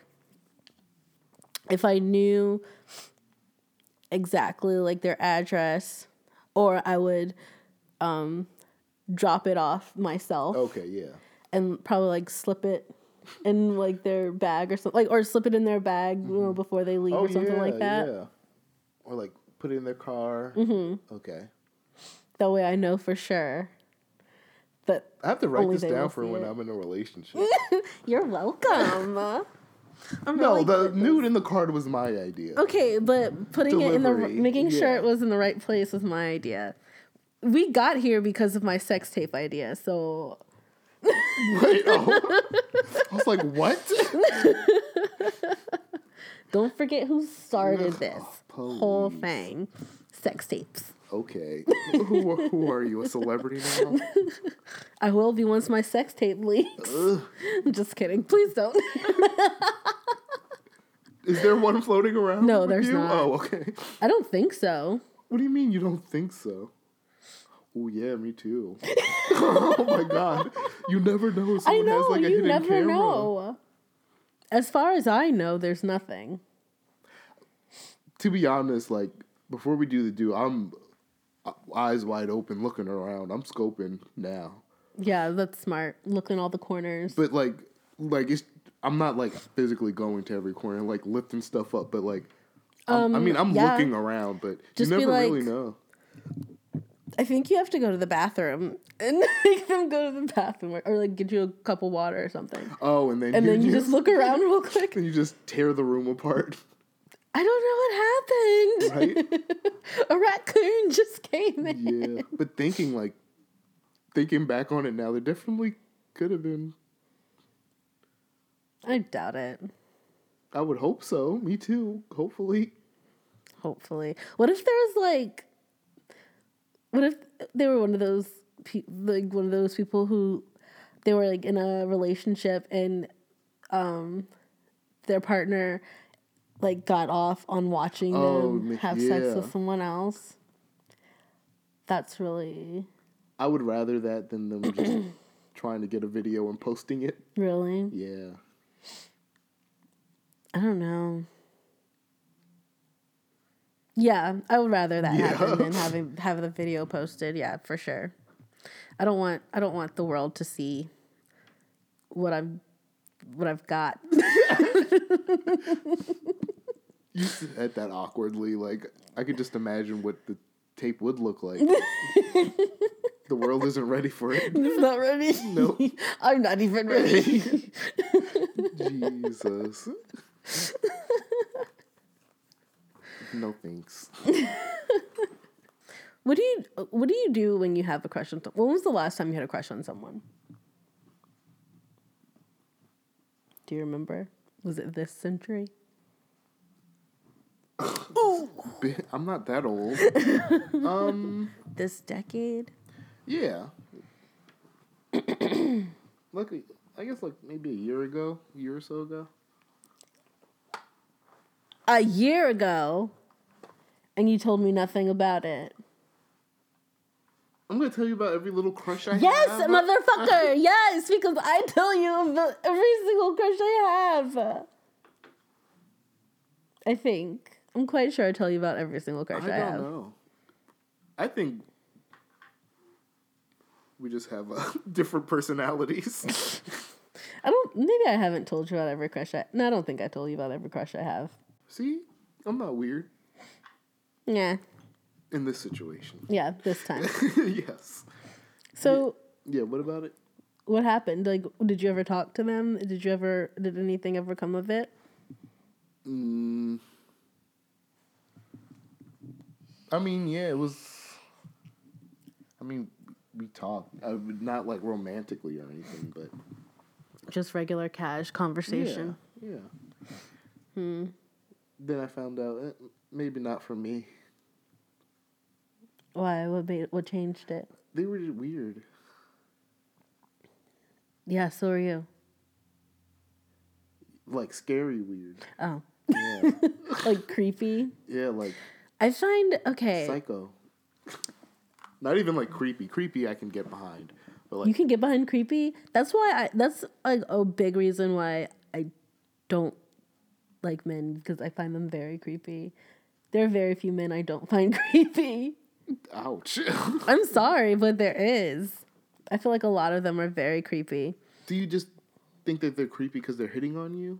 if I knew exactly like their address or I would um drop it off myself Okay, yeah. and probably like slip it in like their bag or something like or slip it in their bag you know before they leave Oh or something yeah, like that. yeah. Or like put it in their car. Mm-hmm. Okay. That way I know for sure that I have to write this down for when it. I'm in a relationship. [laughs] you're welcome. [laughs] I'm no, really the nude in the card was my idea. Okay, but putting it in the Delivery, making sure it was in the right place was my idea. We got here because of my sex tape idea. So Wait, oh. I was like, what? [laughs] don't forget who started this. whole thing. Sex tapes. Okay. [laughs] who, are- who are you? A celebrity now? [laughs] I will be once my sex tape leaks. [laughs] I'm just kidding. Please don't. Is there one floating around? No, there's you? not. Oh, okay. I don't think so. What do you mean you don't think so? Oh yeah, me too. oh my god, you never know. I know. like you never camera. know. As far as I know, there's nothing. To be honest, like before we do the do, I'm eyes wide open, looking around. I'm scoping now, Yeah, that's smart. Looking all the corners. but like, like it's. I'm not like physically going to every corner, like lifting stuff up, but like, I'm- I mean, I'm Um, yeah. looking around, but Just you never really know. I think you have to go to the bathroom [laughs] and make them go to the bathroom or, or like get you a cup of water or something. Oh, and then And you, then you just look around real quick. [laughs] and you just tear the room apart, I don't know what happened. right? [laughs] a raccoon just came in. yeah, but thinking like, thinking back on it now, there definitely could have been. I doubt it. I would hope so. Me too. Hopefully. Hopefully. What if there was like, what if they were one of those pe- like one of those people who they were like in a relationship and um their partner like got off on watching Oh, them have sex with someone else. That's really I would rather that than them just [clears throat] trying to get a video and posting it. really. Yeah. I don't know. Yeah, I would rather that Yeah. happen than [laughs] having have the video posted. Yeah, for sure. I don't want I don't want the world to see what I'm what I've got. [laughs] You said that awkwardly. Like I could just imagine what the tape would look like. [laughs] the world isn't ready for it. [laughs] it's not ready. No. [laughs] I'm not even ready. Jesus. no thanks. what do you what do you do when you have a crush on someone? When was the last time you had a crush on someone? Do you remember? Was it this century? I'm not that old. [laughs] Um. This decade? Yeah. [coughs] Luckily, I guess like maybe a year ago, a year or so ago. a year ago and you told me nothing about it. I'm gonna tell you about every little crush I Yes, have. Yes, motherfucker. [laughs] yes, because I tell you about every single crush I have. I think. I'm quite sure I tell you about every single crush I have. I, don't have. know. I think we just have uh, [laughs] different personalities. [laughs] I don't maybe I haven't told you about every crush I No, I don't think I told you about every crush I have. See, I'm not weird Yeah. in this situation. Yeah, this time. [laughs] yes. So Yeah. What about it? what happened? Like did you ever talk to them? Did you ever did anything ever come of it? Mm, I mean, yeah, it was. I mean, we talked. Would not like romantically or anything, but Just regular cash conversation. Yeah. yeah. Hmm. Then I found out eh, maybe not for me. Why? What made what changed it? They were just weird. Yeah, so are you. Like scary weird. Oh. Yeah. [laughs] Like creepy. yeah, like I find okay. psycho. [laughs] Not even like creepy. Creepy I can get behind. But like You can get behind creepy. That's why I that's like a big reason why I don't like men because I find them very creepy. There are very few men I don't find [laughs] creepy. ouch. [laughs] I'm sorry, but there is. I feel like a lot of them are very creepy. Do you just think that they're creepy because they're hitting on you?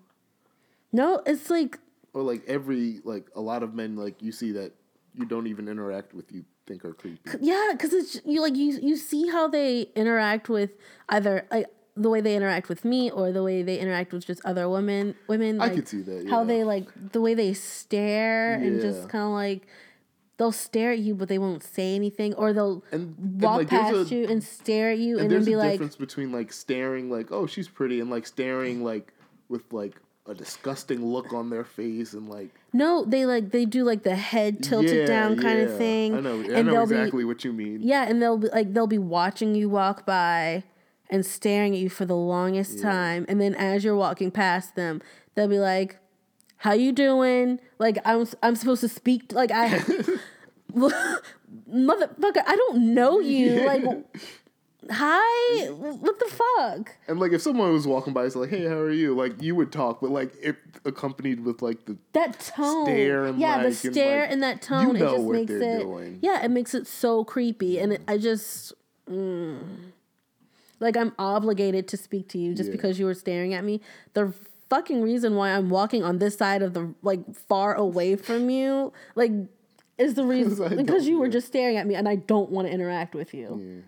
No, it's like Or like every like a lot of men like you see that you don't even interact with you think are creepy. yeah, because it's you like you you see how they interact with either like the way they interact with me or the way they interact with just other women women. I Like, could see that, How they like the way they stare and just kind of like they'll stare at you but they won't say anything or they'll And- and, walk like, past a- you and stare at you and, And then there's be a like difference between like staring like oh she's pretty and like staring like with like a disgusting look on their face and like No, they like they do like the head tilted yeah, down kind yeah. of thing. I know, I and know exactly be what you mean. yeah, and they'll be like they'll be watching you walk by and staring at you for the longest time, and then as you're walking past them, they'll be like, "How you doing?" Like I'm I'm supposed to speak like I. [laughs] [laughs] Motherfucker, I don't know you. Like, hi, what the fuck? And like if someone was walking by, it's like, "Hey, how are you?" Like you would talk, but like it accompanied with like the That tone, Stare and yeah, the like- and, stare like, and that tone, you know it just what makes they're it, doing. yeah, it makes it so creepy, and it, I just, mm, like, I'm obligated to speak to you just Yeah. because you were staring at me. The fucking reason why I'm walking on this side of the like far away from you, like, is the [laughs] reason because you were just staring at me, and I don't want to interact with you. yeah.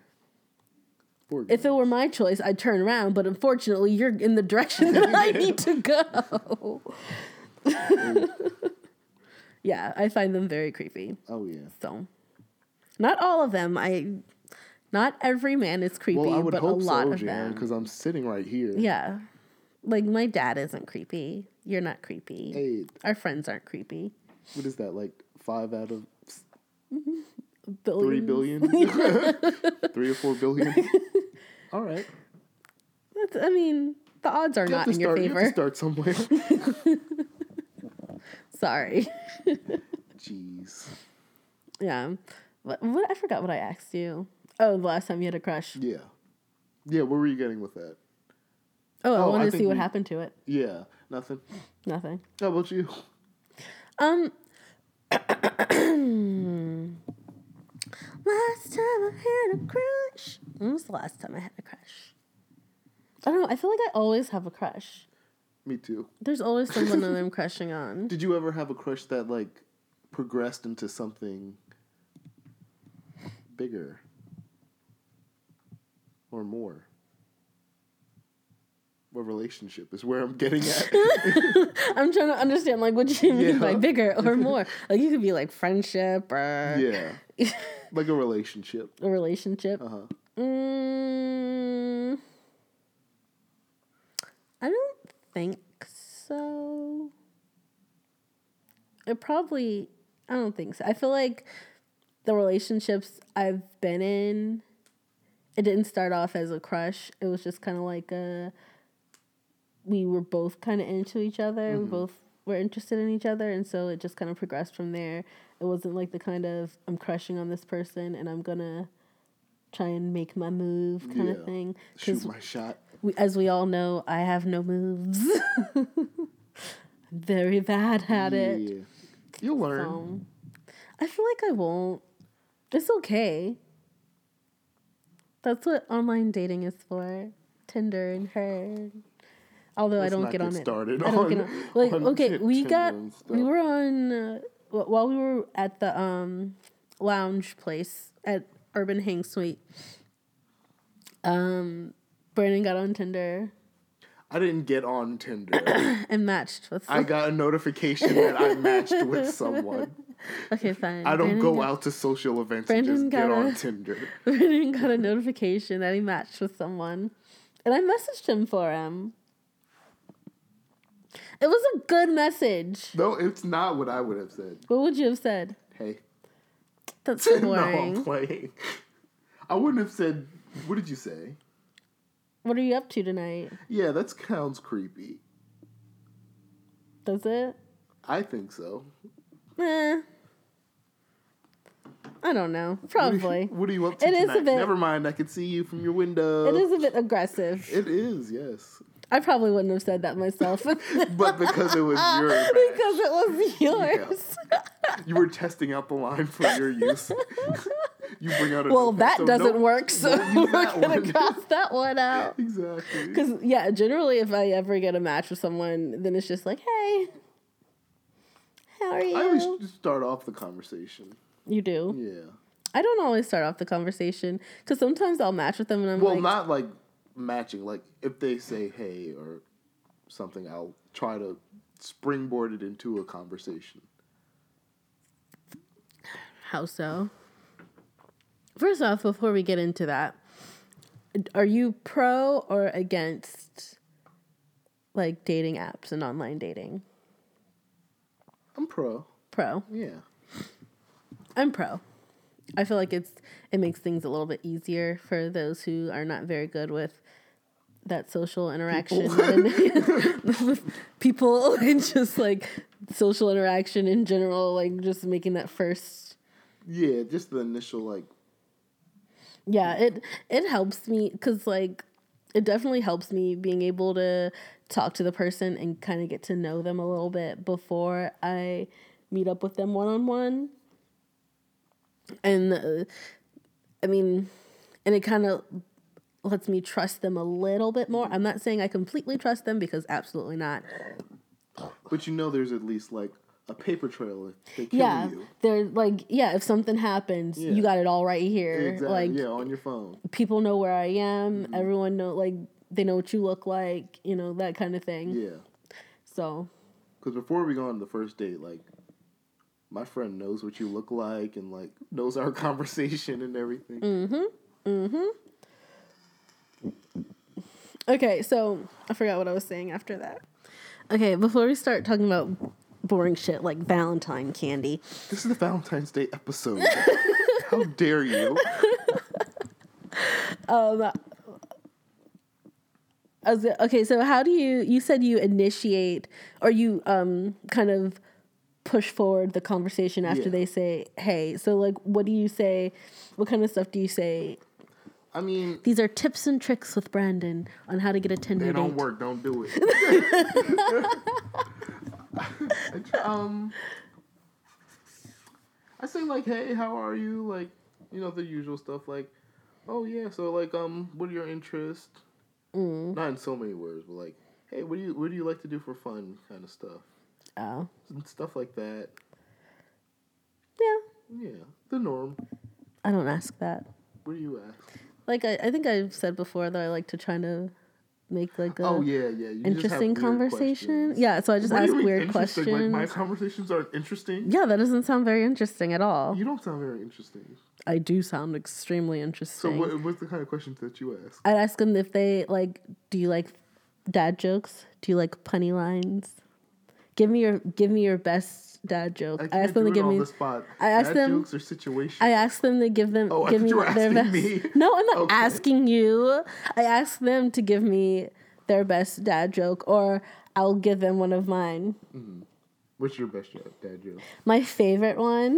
If it were my choice, I'd turn around, but unfortunately, you're in the direction that I need to go. [laughs] yeah, I find them very creepy. oh yeah. So, not all of them. I, not every man is creepy, Well, I would but hope a lot so, of Jan, them. because I'm sitting right here. Yeah, like my dad isn't creepy. You're not creepy. Hey, Our friends aren't creepy. what is that? Like five out of Billions. three billion? [laughs] [laughs] three or four billion? [laughs] All right. That's, I mean, the odds are You not to in your favor. You have to start somewhere. Sorry. Jeez. Yeah. What, what? I forgot what I asked you. Oh, the last time you had a crush. Yeah. Yeah. What were you getting with that? Oh, I Oh, I wanted to see what we- happened to it. Yeah. Nothing. Nothing. How about you? Um. [clears throat] last time I had a crush. When was the last time I had a crush? I don't know. I feel like I always have a crush. Me too. There's always [laughs] someone that I'm crushing on. Did you ever have a crush that like progressed into something bigger or more? What relationship is where I'm getting at? [laughs] I'm trying to understand like what you mean by bigger or [laughs] more. Like you could be like friendship or yeah. [laughs] Like a relationship. a relationship. Uh huh. Mm, I don't think so. It probably, I don't think so. I feel like the relationships I've been in, it didn't start off as a crush. It was just kind of like a, we were both kind of into each other. We mm-hmm. both were interested in each other. And so it just kind of progressed from there. It wasn't like the kind of, I'm crushing on this person and I'm going to try and make my move kind Yeah. of thing. Shoot my shot. we, as we all know, I have no moves. [laughs] Very bad at it. You'll learn. I feel like I won't. It's okay. That's what online dating is for. Tinder and her. Although Let's I don't get get on started it. I don't get on- on. Like on okay, we got we were on uh, while we were at the um lounge place at Urban Hang Suite. Um, Brandon got on Tinder I didn't get on Tinder. [coughs] and matched with. I got a notification that I matched with [laughs] someone. okay, fine. I don't Brandon go got- out to social events Brandon and just get got on a- [laughs] Tinder. Brandon got a notification that he matched with someone, and I messaged him for him. It was a good message. No, it's not what I would have said. What would you have said? Hey. That's so [laughs] no, I'm playing. I wouldn't have said. What did you say? what are you up to tonight? Yeah, that sounds creepy. Does it? I think so. Eh. I don't know. Probably. [laughs] What are you up to It is a tonight? bit- Never mind. I can see you from your window. It is a bit aggressive. It is, yes. I probably wouldn't have said that myself. [laughs] But because it was your [laughs] match, because it was yours. you were testing out the line for your use. [laughs] you bring out a Well, notepad, that so doesn't nope, work, so we're gonna one. cross that one out. Exactly. Because yeah, generally, if I ever get a match with someone, then it's just like, "Hey, how are you?" I always start off the conversation. you do. Yeah. I don't always start off the conversation because sometimes I'll match with them and I'm Well, like, Well, not like matching. Like if they say hey or something, I'll try to springboard it into a conversation. "How so?" First off, before we get into that, are you pro or against like dating apps and online dating? I'm pro. Pro. Yeah. I'm pro. I feel like it's it makes things a little bit easier for those who are not very good with that social interaction and [laughs] with [laughs] people [laughs] and just like social interaction in general, like just making that first Yeah, just the initial like yeah, it it helps me cuz like it definitely helps me being able to talk to the person and kind of get to know them a little bit before I meet up with them one on one. And uh, I mean, and it kind of lets me trust them a little bit more. I'm not saying I completely trust them because absolutely not. but you know there's at least like a paper trail if they kill Yeah, you. they're like, yeah, if something happens, Yeah. you got it all right here. Exactly. Like yeah, on your phone. people know where I am. Mm-hmm. Everyone know like they know what you look like, you know, that kind of thing. Yeah. So, Because before we go on the first date, like, my friend knows what you look like and, like, knows our [laughs] conversation and everything. Mm. Okay, so I forgot what I was saying after that. Okay, before we start talking about boring shit like Valentine candy, This is the Valentine's Day episode. [laughs] How dare you? [laughs] Was, okay, so how do you you said you initiate or you um kind of push forward the conversation after Yeah. they say, "Hey." So like what do you say? What kind of stuff do you say? I mean, These are tips and tricks with Brandon on how to get a Tinder they date. don't work. Don't do it. I [laughs] um, I say like, "Hey, how are you?" Like, you know, the usual stuff. Like, "Oh yeah." So like, um, what are your interests? Not in so many words, but like, "Hey, what do you what do you like to do for fun?" Kind of stuff. Oh. And stuff like that. Yeah. Yeah, the norm. I don't ask that. What do you ask? Like I, I think I've said before that I like to try to make like a oh yeah, yeah. You interesting conversation. Yeah, so I just What ask weird questions. Like my conversations aren't interesting. yeah, that doesn't sound very interesting at all. You don't sound very interesting. I do sound extremely interesting So what, what's the kind of questions that you ask? I'd ask them if they like. Do you like dad jokes? Do you like punny lines? Give me your give me your best dad joke. I, can't ask them to give me. the spot. I asked Bad them- jokes or situations. I asked them to give them Oh, give me their asking best. me. No, I'm not Okay. asking you. I asked them to give me their best dad joke, or I'll give them one of mine. What's your best dad joke? My favorite one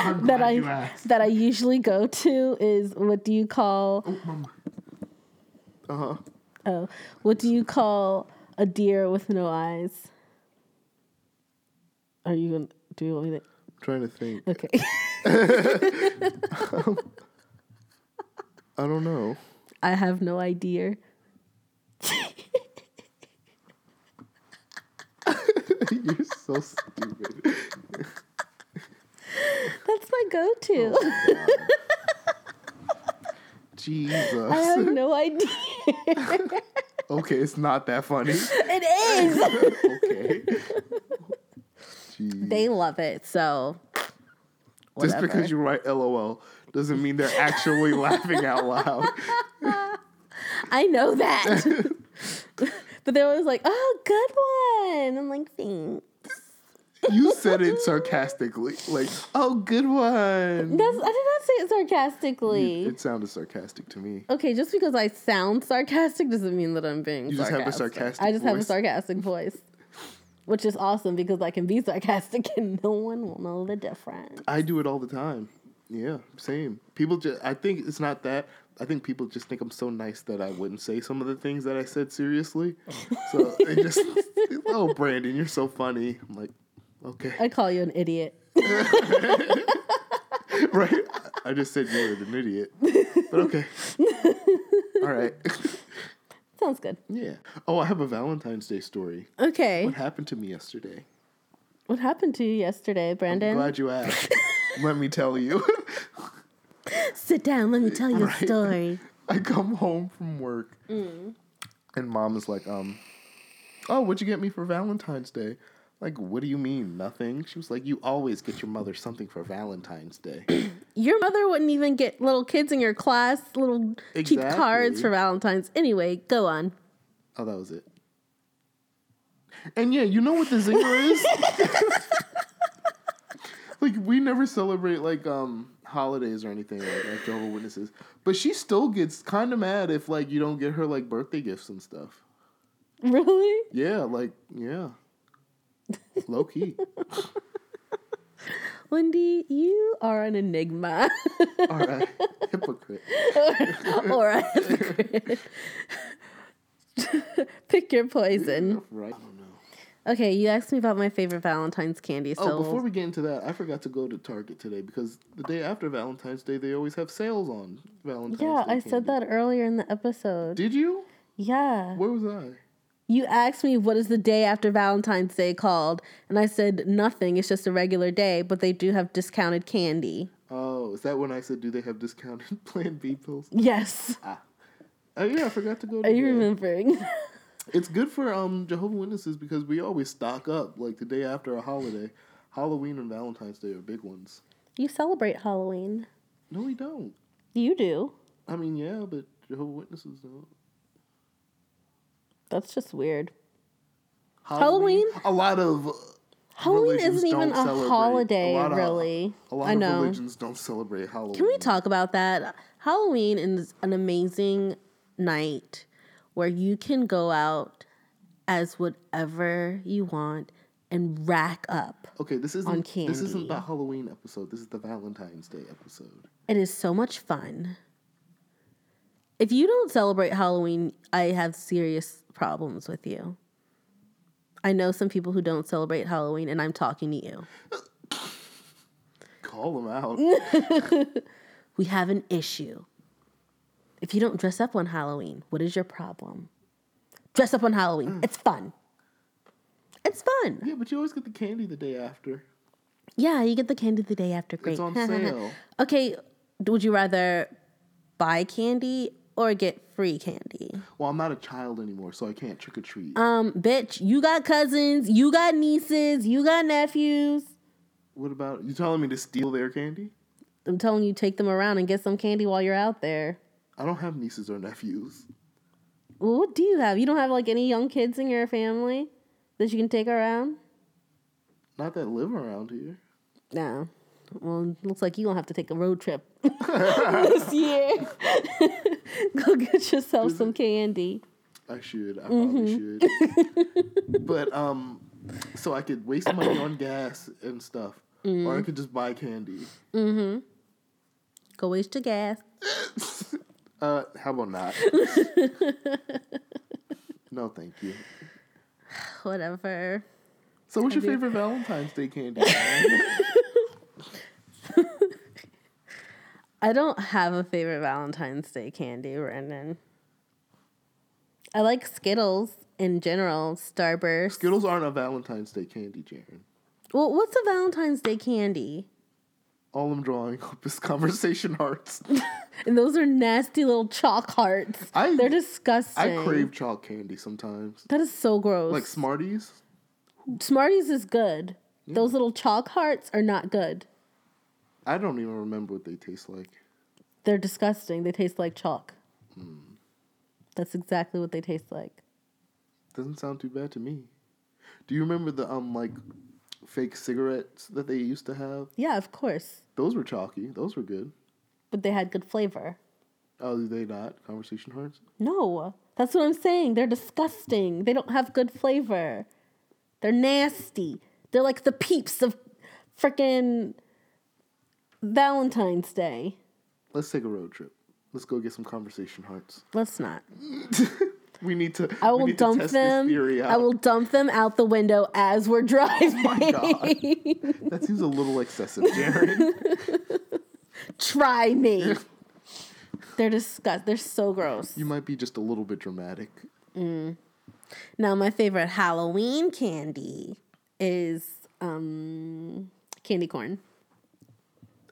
I'm [laughs] that I that I usually go to is what do you call Uh huh. oh what do you call a deer with no eyes? Are you gonna do you want me to Trying to think. Okay. [laughs] Um, I don't know. I have no idea. [laughs] [laughs] You're so stupid. That's my go-to. Oh, Jesus. I have no idea. okay, it's not that funny. it is. Okay. Jeez. they love it, so Just because you write LOL doesn't mean they're actually [laughs] laughing out loud. [laughs] I know that. [laughs] but they're always like, "Oh, good one." I'm like, "Thanks." You said it sarcastically, like, "Oh, good one." That's I did not say it sarcastically. It sounded sarcastic to me. okay, just because I sound sarcastic doesn't mean that I'm being You just have a sarcastic. sarcastic I just have a sarcastic voice. Which is awesome because I can be [laughs] sarcastic and no one will know the difference. I do it all the time. Yeah, same. People just, I think it's not that. I think people just think I'm so nice that I wouldn't say some of the things that I said seriously. So [laughs] they just, oh, Brandon, you're so funny. I'm like, okay, I call you an idiot. [laughs] right? I just said you were an idiot, but okay. All right. Sounds good. Yeah. Oh, I have a Valentine's Day story. Okay. What happened to me yesterday? What happened to you yesterday, Brandon? Glad you asked. [laughs] Let me tell you. Sit down, let me tell you Right. a story. I come home from work, and mom is like, um, oh, what'd you get me for Valentine's Day? Like, what do you mean, nothing? She was like, you always get your mother something for Valentine's Day. [clears throat] Your mother wouldn't even get little kids in your class little cheap cards for Valentine's. Anyway, go on. oh, that was it. And yeah, you know what the zinger is? [laughs] like we never celebrate like um holidays or anything like, like Jehovah Witnesses. But she still gets kind of mad if like you don't get her like birthday gifts and stuff. Really? Yeah, like yeah. [laughs] Low key. Wendy, you are an enigma. All right. Hypocrite. [laughs] or a hypocrite. [laughs] Pick your poison. Right. I don't know. Okay, you asked me about my favorite Valentine's candy. So Oh, before we get into that, I forgot to go to Target today because the day after Valentine's Day they always have sales on Valentine's yeah, Day I said that earlier in the episode. Did you? yeah. Where was I? You asked me what is the day after Valentine's Day called, and I said nothing. It's just a regular day, but they do have discounted candy. Oh, is that when I said do they have discounted [laughs] Plan B pills? Yes. Oh yeah, I forgot to go. To Are you that. remembering? [laughs] It's good for um Jehovah Witnesses because we always stock up like the day after a holiday. Halloween and Valentine's Day are big ones. you celebrate Halloween. No, we don't. You do. I mean, yeah, but Jehovah Witnesses don't. That's just weird. Halloween? A lot of Halloween isn't even a celebrate- holiday, a lot of- really. A lot I of know. religions don't celebrate Halloween. Can we talk about that? Halloween is an amazing night where you can go out as whatever you want and rack up. Okay, this isn't this isn't the Halloween episode. This is the Valentine's Day episode. It is so much fun. If you don't celebrate Halloween, I have serious problems with you. I know some people who don't celebrate Halloween, and I'm talking to you. Call them out. [laughs] We have an issue. If you don't dress up on Halloween, what is your problem? Dress up on Halloween. Mm. It's fun. It's fun. yeah, but you always get the candy the day after. Yeah, you get the candy the day after. Great. It's on [laughs] sale. okay, would you rather buy candy or get free candy? Well, I'm not a child anymore, so I can't trick or treat. Um, bitch, you got cousins, you got nieces, you got nephews. what about you telling me to steal their candy? I'm telling you, take them around and get some candy while you're out there. I don't have nieces or nephews. Well, what do you have? You don't have like any young kids in your family that you can take around? Not that live around here. No. Well, looks like you gonna have to take a road trip [laughs] this [laughs] year. [laughs] Go get yourself some candy. I should. I Mm-hmm. probably should. but um, so I could waste money on gas and stuff, Mm. or I could just buy candy. Mm-hmm. Go waste your gas. Uh, how about not? no, thank you. Whatever. So, what's your favorite Valentine's Day candy? man? I don't have a favorite Valentine's Day candy, Brandon. I like Skittles in general, Starburst. Skittles aren't a Valentine's Day candy, Jaren. Well, what's a Valentine's Day candy? All I'm drawing [laughs] up is conversation hearts. [laughs] And those are nasty little chalk hearts. I- They're disgusting. I crave chalk candy sometimes, That is so gross. like Smarties. Smarties is good. Those little chalk hearts are not good. I don't even remember what they taste like. They're disgusting. They taste like chalk. Hmm. That's exactly what they taste like. Doesn't sound too bad to me. Do you remember the um like fake cigarettes that they used to have? Yeah, of course. Those were chalky. Those were good. But they had good flavor. Oh, did they not? Conversation hearts. No, that's what I'm saying. They're disgusting. They don't have good flavor. They're nasty. They're like the peeps of freaking Valentine's Day. Let's take a road trip. Let's go get some conversation hearts. Let's not. [laughs] We need to. I will dump them. This theory out. I will dump them out the window as we're driving. My God. That seems a little excessive, Jared. [laughs] Try me. They're disgust. They're so gross. you might be just a little bit dramatic. Now, my favorite Halloween candy is um, candy corn.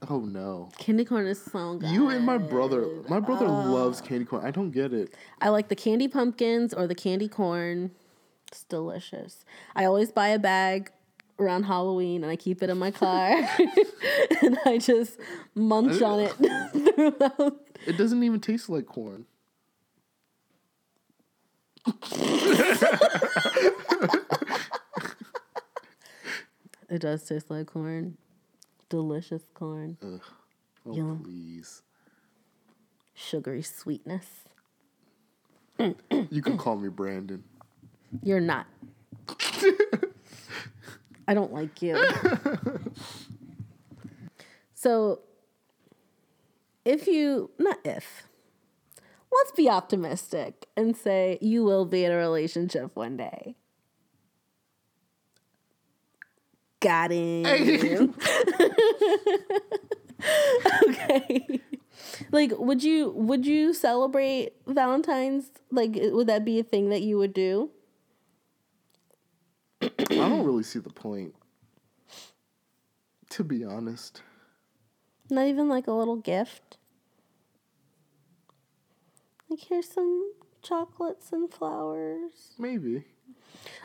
Oh no. Candy corn is so good. You and my brother. My brother loves oh. candy corn. I don't get it. I like the candy pumpkins or the candy corn. It's delicious. I always buy a bag around Halloween and I keep it in my car [laughs] and I just munch on it throughout. [laughs] [laughs] It doesn't even taste like corn. It does taste like corn. Delicious corn. Oh, Yum. please. Sugary sweetness. You can call me Brandon. You're not. I don't like you. [laughs] so, if you, not if, let's be optimistic and say you will be in a relationship one day. Got him. [laughs] okay. Like, would you would you celebrate Valentine's? Like, would that be a thing that you would do? I don't really see the point. To be honest. Not even like a little gift. Like here's some chocolates and flowers. Maybe.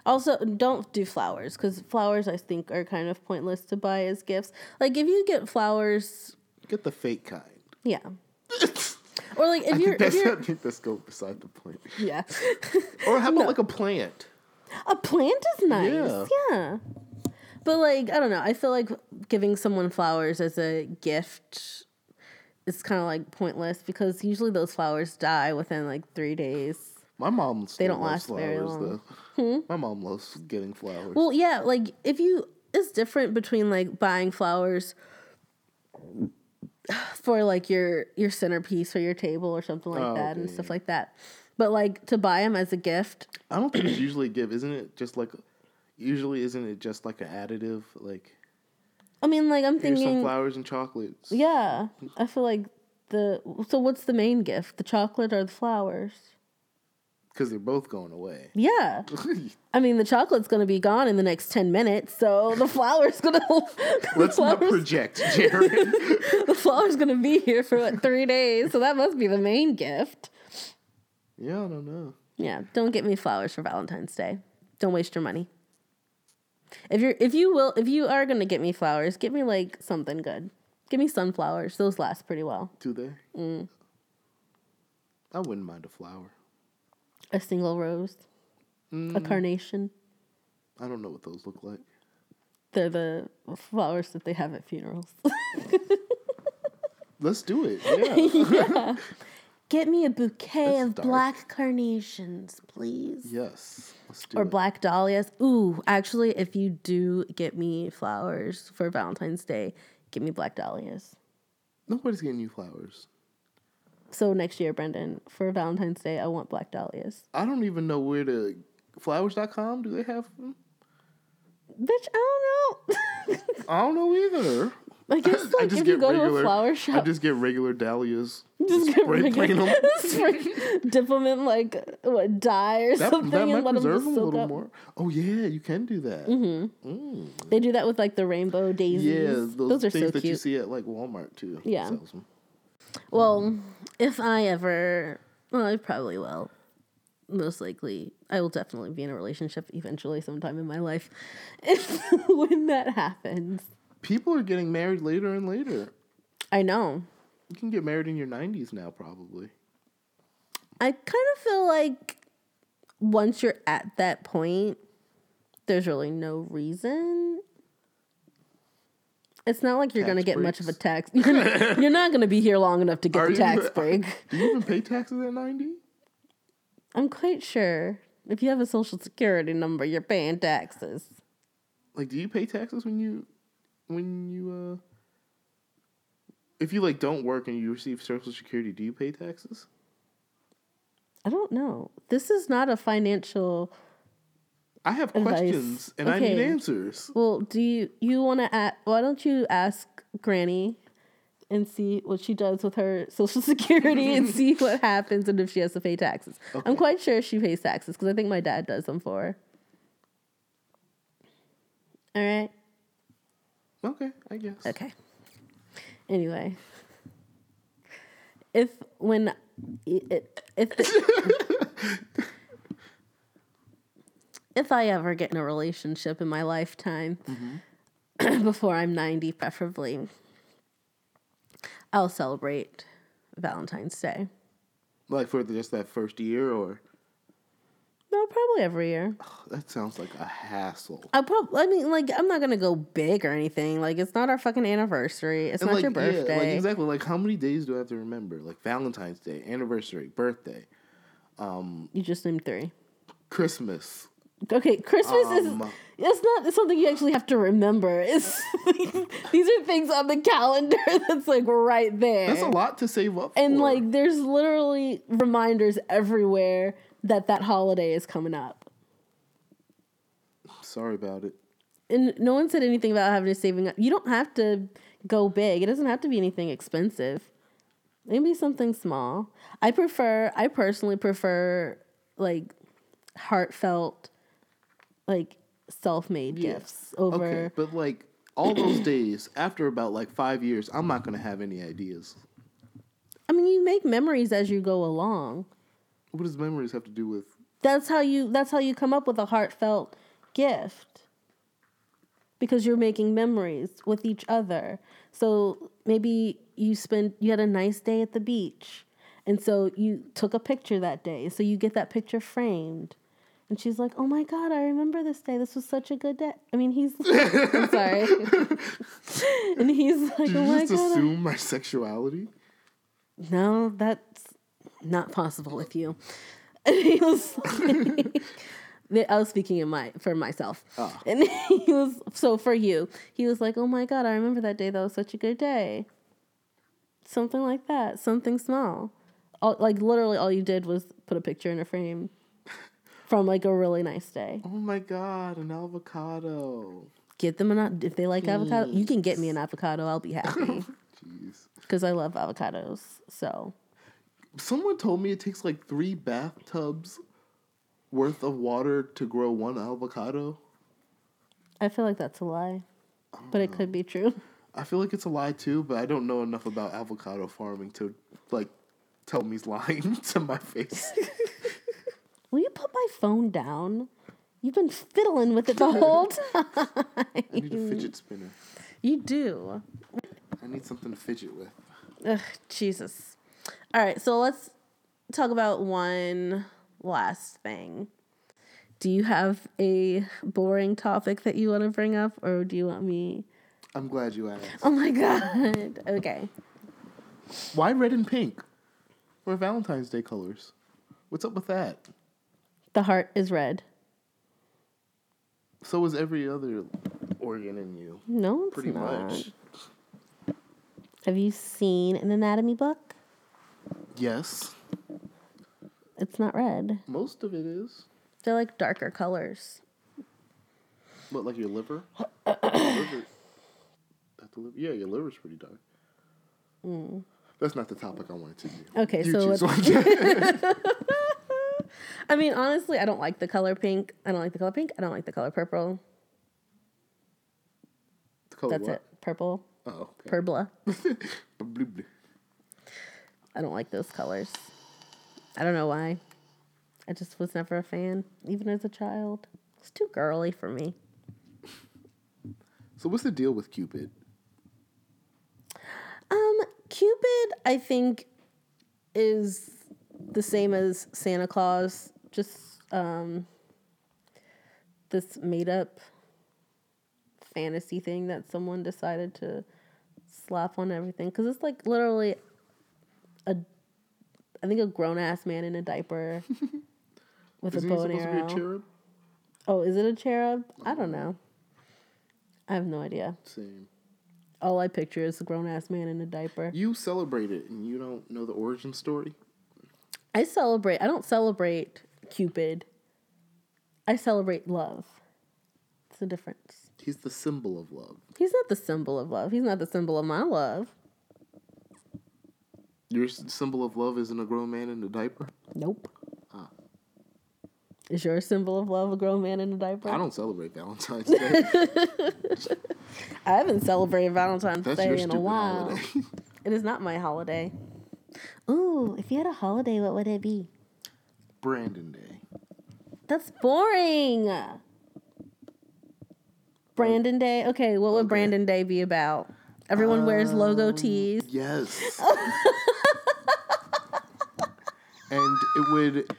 Also, don't do flowers because flowers I think are kind of pointless to buy as gifts. Like if you get flowers, Get the fake kind. yeah. [laughs] Or like if I you're, think if that's, I you're think that's go beside the point. yeah, [laughs] Or how about No. like a plant? a plant is nice. Yeah. Yeah. But like I don't know, I feel like giving someone flowers as a gift is kind of like pointless because usually those flowers die within like three days. My mom They don't last very flowers long. Hmm? My mom loves getting flowers. Well, yeah, like if you it's different between like buying flowers for like your your centerpiece or your table or something like Oh, that and stuff like that. But like to buy them as a gift, I don't think it's usually a gift, isn't it? Just like usually isn't it just like an additive? Like I mean, like I'm here's some thinking, flowers and chocolates. yeah, I feel like the so what's the main gift? The chocolate or the flowers? Because they're both going away. Yeah, [laughs] I mean the chocolate's gonna be gone in the next ten minutes, so the flowers gonna [laughs] Let's not project, Jared. [laughs] the flowers gonna be here for what three days, so that must be the main gift. yeah, I don't know. Yeah, don't get me flowers for Valentine's Day. Don't waste your money. If you're if you will if you are gonna get me flowers, get me like something good. Give me sunflowers. Those last pretty well. Do they? Mm. I wouldn't mind a flower. A single rose. A mm. carnation. I don't know what those look like. They're the flowers that they have at funerals. [laughs] Let's do it. [laughs] Yeah. Get me a bouquet That's of dark. black carnations, please. yes. Let's do Or it. black dahlias. Ooh, actually, if you do get me flowers for Valentine's Day, get me black dahlias. Nobody's getting you flowers. So next year, Brendan, for Valentine's Day, I want black dahlias. I don't even know where to. Flowers.com, do they have them? Bitch, I don't know. [laughs] I don't know either. I guess [laughs] I like just if you get go to a regular- flower I just get regular dahlias. [laughs] just get spray paint regular, 'em. spray- dip them in like what dye or That, something, that and let them them a little up. more. Oh yeah, you can do that. Mm-hmm. Mm. They do that with like the rainbow daisies. Yeah, those, are things so that you see at like Walmart too. Yeah. Well, if I ever, well, I probably will. Most likely, I will definitely be in a relationship eventually, sometime in my life. [laughs] If when that happens, People are getting married later and later. I know. You can get married in your nineties now, probably. I kind of feel like once you're at that point, there's really no reason. It's not like you're going to get much of a tax. You're, [laughs] gonna, you're not going to be here long enough to get Are the tax break. [laughs] Do you even pay taxes at ninety? I'm quite sure if you have a social security number, you're paying taxes. Like, do you pay taxes when you, when you, uh, if you like don't work and you receive social security, do you pay taxes? I don't know. This is not a financial. I have Advice. questions and I need answers. Well, do you you want to ask? Why don't you ask Granny and see what she does with her social [laughs] security and see [laughs] what happens and if she has to pay taxes? I'm quite sure she pays taxes because I think my dad does them for her. All right. Okay, I guess. Okay. Anyway, if when if if [laughs] I ever get in a relationship in my lifetime mm-hmm. [clears throat] before I'm 90 preferably I'll celebrate Valentine's Day. Like for just that first year, or No, probably every year. That sounds like a hassle. I probably. I mean, like, I'm not gonna go big or anything. Like, it's not our fucking anniversary. It's And not like, your yeah, birthday. like exactly. Like how many days do I have to remember? Like Valentine's Day, anniversary, birthday, um You just named three. Christmas. Okay, Christmas Um, is. It's not something you actually have to remember. It's [laughs] these are things on the calendar [laughs] that's like right there. That's a lot to save up. And for. like, there's literally reminders everywhere that that holiday is coming up. sorry about it. And no one said anything about having to saving up. You don't have to go big. It doesn't have to be anything expensive. Maybe something small. I prefer. I personally prefer like heartfelt, like self-made Yeah. gifts over. Okay, but like all those [clears throat] days after about like five years, I'm not gonna have any ideas. I mean, you make memories as you go along. What does memories have to do with? That's how you. That's how you come up with a heartfelt gift. Because you're making memories with each other. So maybe you spend. You had a nice day at the beach, and so you took a picture that day. So you get that picture framed. And she's like, "Oh my god, I remember this day. This was such a good day." I mean, he's [laughs] I'm sorry, [laughs] and he's like, Did "Oh you my just god, I- assume my sexuality? no, that's not possible with you. [laughs] And he was like, I was speaking in my for myself. Ah. And he was so for you. He was like, "Oh my god, I remember that day. That was such a good day." Something like that. Something small. All, like literally all you did was put a picture in a frame from like a really nice day. Oh my god, an avocado. Get them an if they like avocado. You can get me an avocado. I'll be happy [laughs] Jeez. because I love avocados. So Someone told me it takes like three bathtubs worth of water to grow one avocado. I feel like that's a lie, but it could be um, true. I feel like it's a lie too, but I don't know enough about avocado farming to like tell me he's lying [laughs] to my face. [laughs] Will you put my phone down? You've been fiddling with it the whole time. [laughs] I need a fidget spinner. You do. I need something to fidget with. Ugh, Jesus. All right, so let's talk about one last thing. Do you have a boring topic that you want to bring up, or do you want me? I'm glad you asked. Oh my god. [laughs] Okay. Why red and pink? We're Valentine's Day colors. What's up with that? The heart is red. So is every other organ in you. No, it's Pretty not. much. Have you seen an anatomy book? Yes. It's not red. Most of it is. They're like darker colors. What, like your liver? [coughs] liver. That the liver? Yeah, your liver's pretty dark. Mm. That's not the topic I wanted to do. Okay, You so choose let's- one. [laughs] [laughs] I mean, honestly, I don't like the color pink. I don't like the color pink. I don't like the color purple. The color That's what? it. Purple. Oh, okay. Purbla. [laughs] [laughs] I don't like those colors. I don't know why. I just was never a fan, even as a child. It's too girly for me. So what's the deal with Cupid? Um, Cupid, I think, is the same as Santa Claus, just um, this made up fantasy thing that someone decided to slap on everything. Because it's like literally a, I think a grown ass man in a diaper [laughs] with Isn't a bow and supposed to be arrow. a cherub? Oh, is it a cherub? I don't know. I have no idea. Same. All I picture is a grown ass man in a diaper. You celebrate it and you don't know the origin story? I celebrate. I don't celebrate Cupid. I celebrate love. It's a difference. He's the symbol of love. He's not the symbol of love. He's not the symbol of my love. Your symbol of love isn't a grown man in a diaper? Nope. Ah. Is your symbol of love a grown man in a diaper? I don't celebrate Valentine's [laughs] Day. I haven't celebrated Valentine's That's Day in a while. [laughs] It is not my holiday. Ooh, if you had a holiday, what would it be? Brandon Day. That's boring. Brandon Day. Okay, what would Okay. Brandon Day be about? Everyone wears logo tees. Yes. [laughs] and it would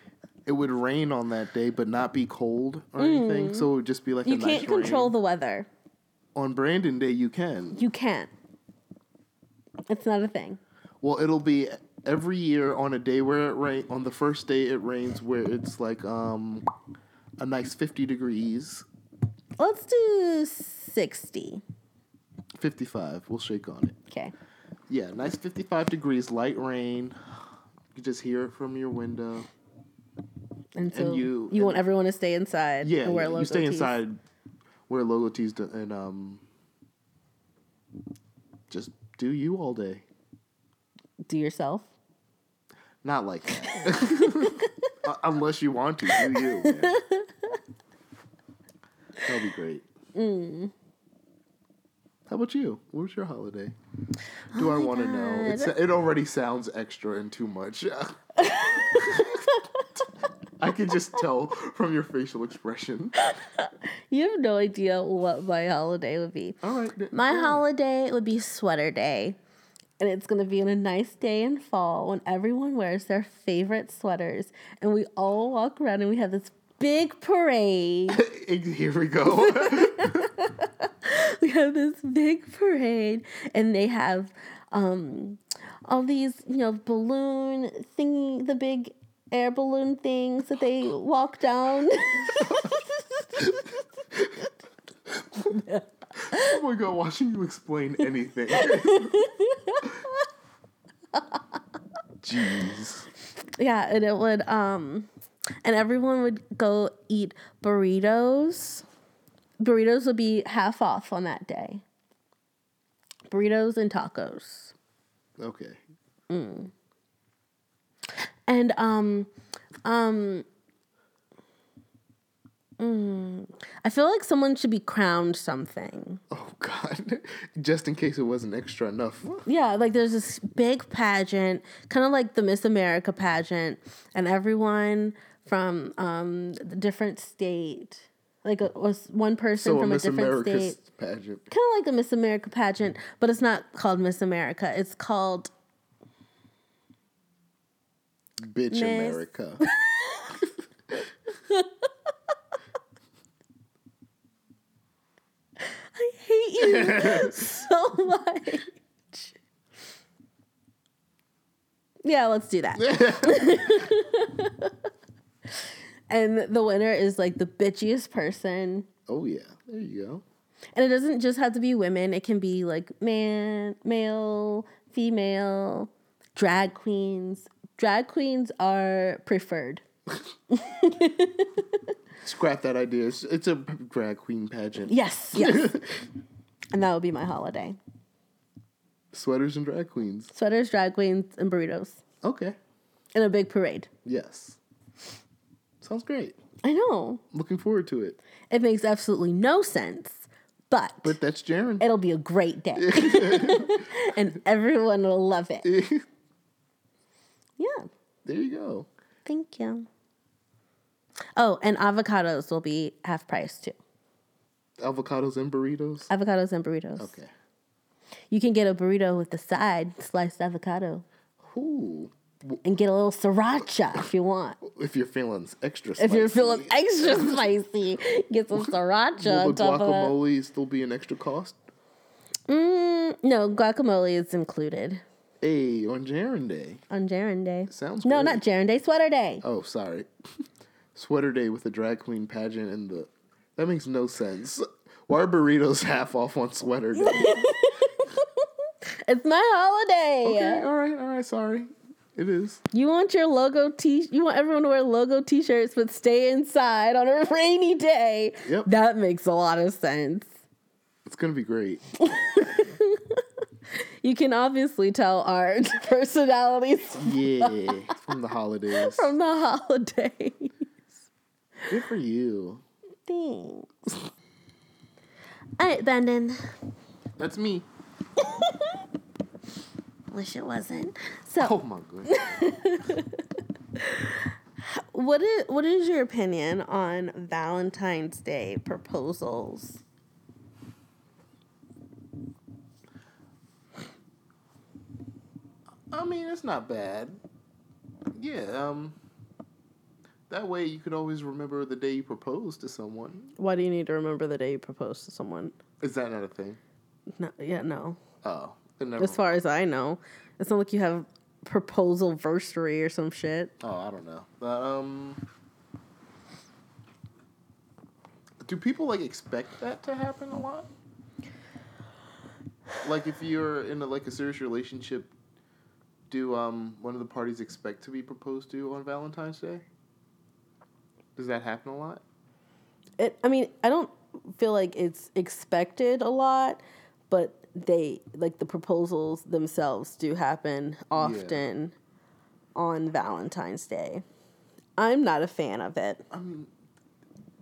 it would rain on that day, but not be cold or anything. So it would just be like Mm. You can't nice control rain. the weather. On Brandon Day, you can. You can't. It's not a thing. Well, it'll be every year on a day where it rain. On the first day it rains, where it's like um a nice fifty degrees, Let's do 60. fifty five. We'll shake on it. Okay. Yeah, nice fifty five degrees, light rain. You just hear it from your window. And so you- you, want everyone to stay inside Yeah, and wear yeah, logo you stay tees. inside, wear logo tees, to- and um, just do you all day. Do yourself. Not like that, [laughs] unless you want to. Do you? man. That'll be great. Mm. How about you? What was your holiday? Do I want to know? It's, it already sounds extra and too much. [laughs] I can just tell from your facial expression. You have no idea what my holiday would be. All right. My yeah. holiday would be sweater day. And it's going to be on a nice day in fall when everyone wears their favorite sweaters. And we all walk around and we have this big parade. [laughs] Here we go. [laughs] we have this big parade. And they have um, all these, you know, balloon thingy, the big air balloon things that they walk down. [laughs] oh my god, watching you explain anything. Jeez. Yeah, and it would um and everyone would go eat burritos. Burritos would be half off on that day. Burritos and tacos. Okay. Mm. And um um mm, I feel like someone should be crowned something. Oh god. [laughs] Just in case it wasn't extra enough. Yeah, like there's this big pageant, kind of like the Miss America pageant, and everyone from um the different state, like a, was one person So a from a Miss different America's state, pageant. kind of like the Miss America pageant, but it's not called Miss America. It's called Bitch Miss- America. [laughs] [laughs] I hate you [laughs] so much. Yeah, let's do that. [laughs] and the winner is like the bitchiest person. oh yeah. There you go. And it doesn't just have to be women, it can be like man, male, female, drag queens. Drag queens are preferred. Scrap that idea. It's, it's a drag queen pageant. Yes, yes. [laughs] and that would be my holiday. Sweaters and drag queens. Sweaters, drag queens, and burritos. Okay. And a big parade. Yes. Sounds great. I know. Looking forward to it. It makes absolutely no sense, but, But that's Jaren. it'll be a great day. [laughs] [laughs] and everyone will love it. Yeah. there you go. Thank you. Oh, and avocados will be half price too. Avocados and burritos. Avocados and burritos. Okay. You can get a burrito with the side sliced avocado Ooh. and get a little sriracha if you want. If you're feeling extra If you're spicy. feeling extra [laughs] spicy, get some sriracha Will on the top of that. guacamole still be an extra cost? Mm, no, guacamole is included Hey, on Jaren Day. on Jaren Day. Sounds No, great. not Jaren Day, Sweater Day. Oh, sorry. [laughs] Sweater Day with the drag queen pageant and the. That makes no sense. Why are burritos [laughs] half off on Sweater Day? [laughs] It's my holiday. okay, all right, all right, sorry. It is. You want your logo t you want everyone to wear logo t-shirts but stay inside on a [laughs] rainy day. Yep. That makes a lot of sense. It's gonna be great. You can obviously tell our personalities Yeah, from the holidays. from the holidays. Good for you. Thanks. All right, Brandon. That's me. [laughs] Wish it wasn't. So, Oh my god. [laughs] what is what is your opinion on Valentine's Day proposals? I mean, it's not bad. Yeah, um, That way, you could always remember the day you proposed to someone. Why do you need to remember the day you proposed to someone? Is that not a thing? No, yeah, no. Oh, never As far as I know, it's not like you have proposal versary or some shit. Oh, I don't know. But, um, do people like expect that to happen a lot? Like, if you're in a, like a serious relationship, do um one of the parties expect to be proposed to on Valentine's Day? Does that happen a lot? It. I mean, I don't feel like it's expected a lot, but they like the proposals themselves do happen often on Valentine's Day. I'm not a fan of it. I mean,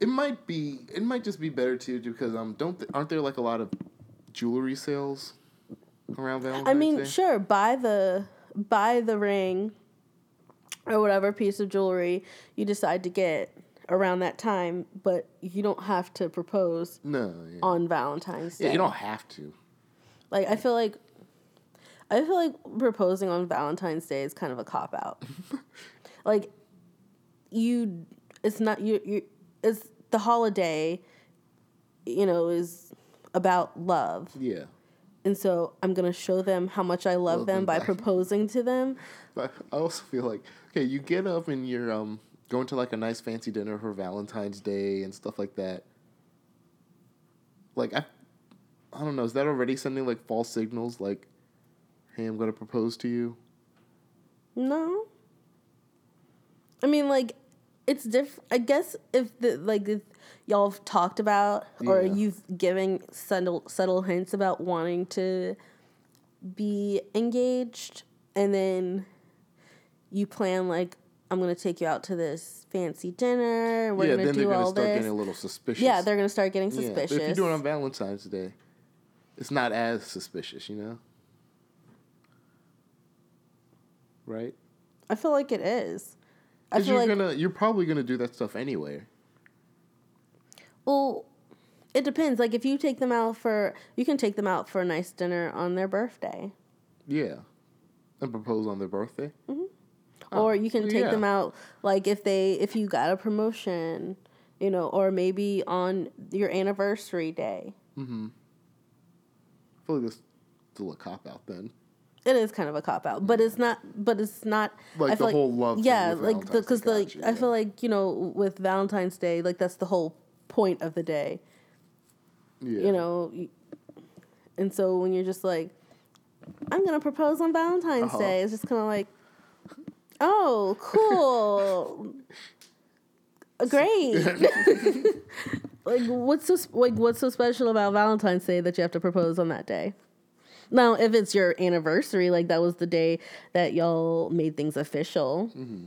it might be. It might just be better too, because um, don't th- aren't there like a lot of jewelry sales around Valentine's I mean, Day? sure, buy the buy the ring or whatever piece of jewelry you decide to get around that time, but you don't have to propose No, yeah. on Valentine's Day. yeah, you don't have to. Like I feel like I feel like proposing on Valentine's Day is kind of a cop out. [laughs] like you it's not you you it's the holiday you know is about love. Yeah. And so I'm going to show them how much I love, Love them them by proposing to them. [laughs] But I also feel like okay, you get up and you're um going to like a nice fancy dinner for Valentine's Day and stuff like that. Like I, I don't know. Is that already sending like false signals? Like, hey, I'm gonna propose to you. No. I mean, like, it's different. I guess if the like if y'all have talked about or Yeah. you've given subtle subtle hints about wanting to be engaged, and then you plan like I'm gonna take you out to this fancy dinner. We're yeah, gonna then do they're gonna all start this. getting a little suspicious. yeah, they're gonna start getting Yeah, but suspicious. if you do it on Valentine's Day, it's not as suspicious, you know. Right? I feel like it is. I Because feel you're like gonna, you're probably gonna do that stuff anyway. Well, it depends. Like if you take them out for, you can take them out for a nice dinner on their birthday, Yeah, and propose on their birthday. Mm-hmm. Oh, or you can take yeah. them out like if they if you got a promotion, you know, or maybe on your anniversary day. Mm-hmm. I feel like that's still a cop out then. It is kind of a cop out, but it's not. But it's not Like I feel the whole love thing Yeah, like because like gotcha, I feel like you know with Valentine's Day, like that's the whole point of the day. Yeah. you know and so when you're just like i'm gonna propose on valentine's Uh-huh. day it's just kind of like oh cool. [laughs] Great. [laughs] Like what's so like what's so special about valentine's day that you have to propose on that day? Now if it's your anniversary like that was the day that y'all made things official. Mm-hmm.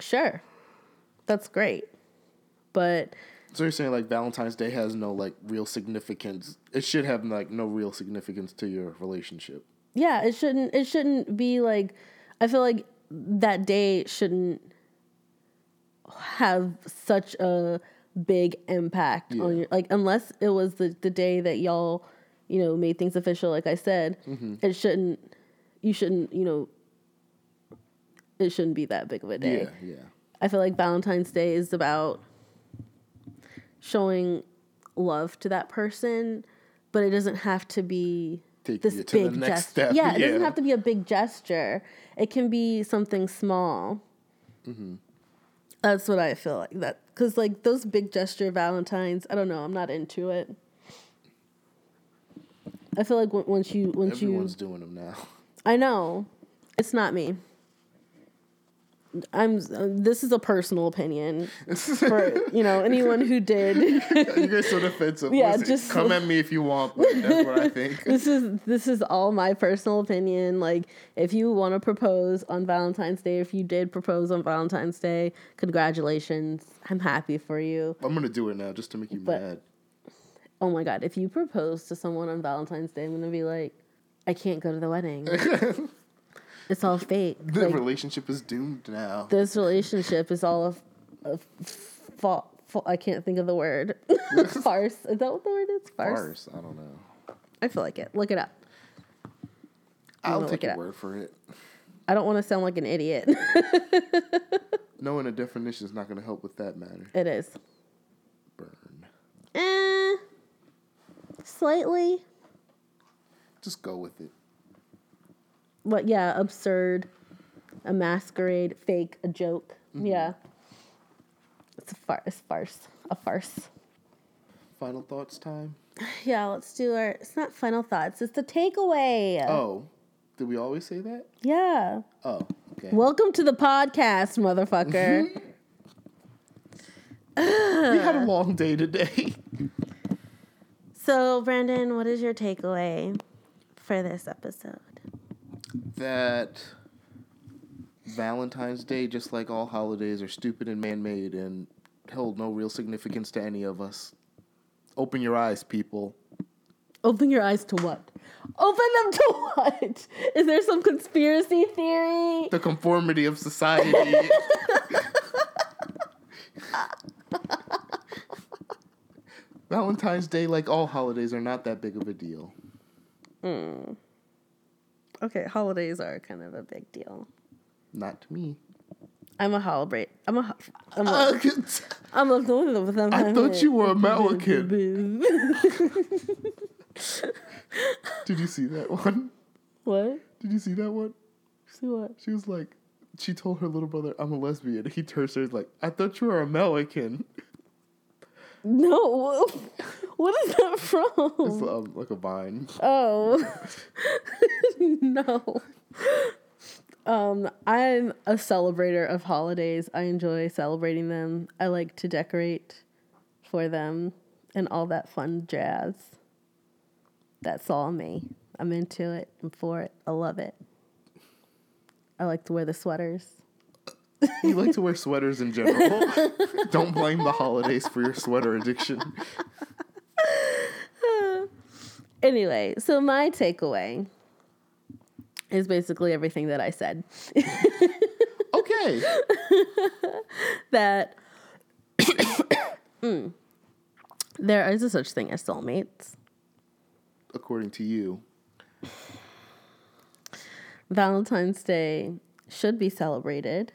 Sure. That's great. But So you're saying like Valentine's Day has no like real significance. It should have like no real significance to your relationship. yeah it shouldn't it shouldn't be like i feel like that day shouldn't have such a big impact on Yeah. your like unless it was the, the day that y'all you know made things official like i said mm-hmm. it shouldn't you shouldn't you know it shouldn't be that big of a day Yeah, yeah. I feel like Valentine's Day is about showing love to that person, but it doesn't have to be Taking this to the big next gesture. step, Yeah, it doesn't have to be a big gesture. It can be something small. Mm-hmm. That's what I feel like that because like those big gesture Valentines, I don't know, I'm not into it. I feel like on- once you once Everyone's you, doing them now. [laughs] I know, it's not me. I'm. uh, This is a personal opinion for you know anyone who did. [laughs] you guys so defensive. Yeah, Listen, just- come at me if you want. But that's what I think. [laughs] this is this is all my personal opinion. Like, if you want to propose on Valentine's Day, if you did propose on Valentine's Day, congratulations. I'm happy for you. I'm gonna do it now just to make you But- mad. Oh my god, if you propose to someone on Valentine's Day, I'm gonna be like, I can't go to the wedding. [laughs] it's all fake. The Like, relationship is doomed now. this relationship is all a, a fa- fa- I can't think of the word. [laughs] [laughs] Farce. Is that what the word is? Farce. Farce. I don't know. I feel like it. Look it up. I'll gonna take your word for it. I don't want to sound like an idiot. [laughs] Knowing a definition is not going to help with that matter. It is. Burn. Eh, slightly. Just go with it. What? Yeah, absurd, a masquerade, fake, a joke. Mm-hmm. Yeah. It's a farce. It's farce. A farce. Final thoughts time. [sighs] Yeah, let's do our. It's not final thoughts. It's the takeaway. Oh, did we always say that? Yeah. Oh, okay. Welcome to the podcast, motherfucker. [laughs] we had a long day today. [laughs] so, Brandon, what is your takeaway for this episode? That Valentine's Day, just like all holidays, are stupid and man made and hold no real significance to any of us. Open your eyes, people. Open your eyes to what? Open them to what? Is there some conspiracy theory? The conformity of society. [laughs] Valentine's Day, like all holidays, are not that big of a deal. Hmm. Okay, holidays are kind of a big deal. Not to me. I'm a holiday. I'm a. I'm a. Uh, I'm a. I thought you were American. [laughs] Did you see that one? What? Did you see that one? See what? She was like, she told her little brother, I'm a lesbian. He turns to her like, I thought you were American. [laughs] No. What is that It's from? um, like a vine. Oh. [laughs] [laughs] no. Um, I'm a celebrator of holidays. I enjoy celebrating them. I like to decorate for them and all that fun jazz. That's all me. I'm into it. I'm for it. I love it. I like to wear the sweaters. [laughs] You like to wear sweaters in general. [laughs] Don't blame the holidays for your sweater addiction. [laughs] Anyway, so my takeaway is basically everything that I said. Okay. that [coughs] Mm. there is a such thing as soulmates. According to you. Valentine's Day should be celebrated.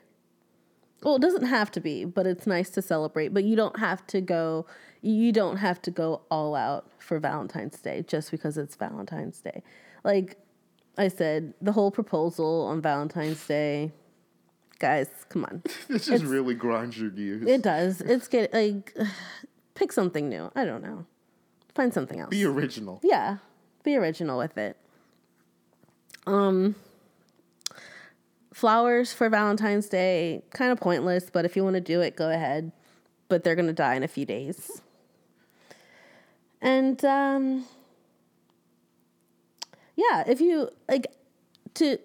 Well, it doesn't have to be, but it's nice to celebrate. But you don't have to go. You don't have to go all out for Valentine's Day just because it's Valentine's Day. Like I said, the whole proposal on Valentine's Day, guys, come on. [laughs] This just really grinds your gears. It does. It's get like [sighs] pick something new. I don't know. Find something else. Be original. yeah, be original with it. Um, flowers for Valentine's Day kind of pointless, but if you want to do it, go ahead. But they're gonna die in a few days. And um, yeah, if you like to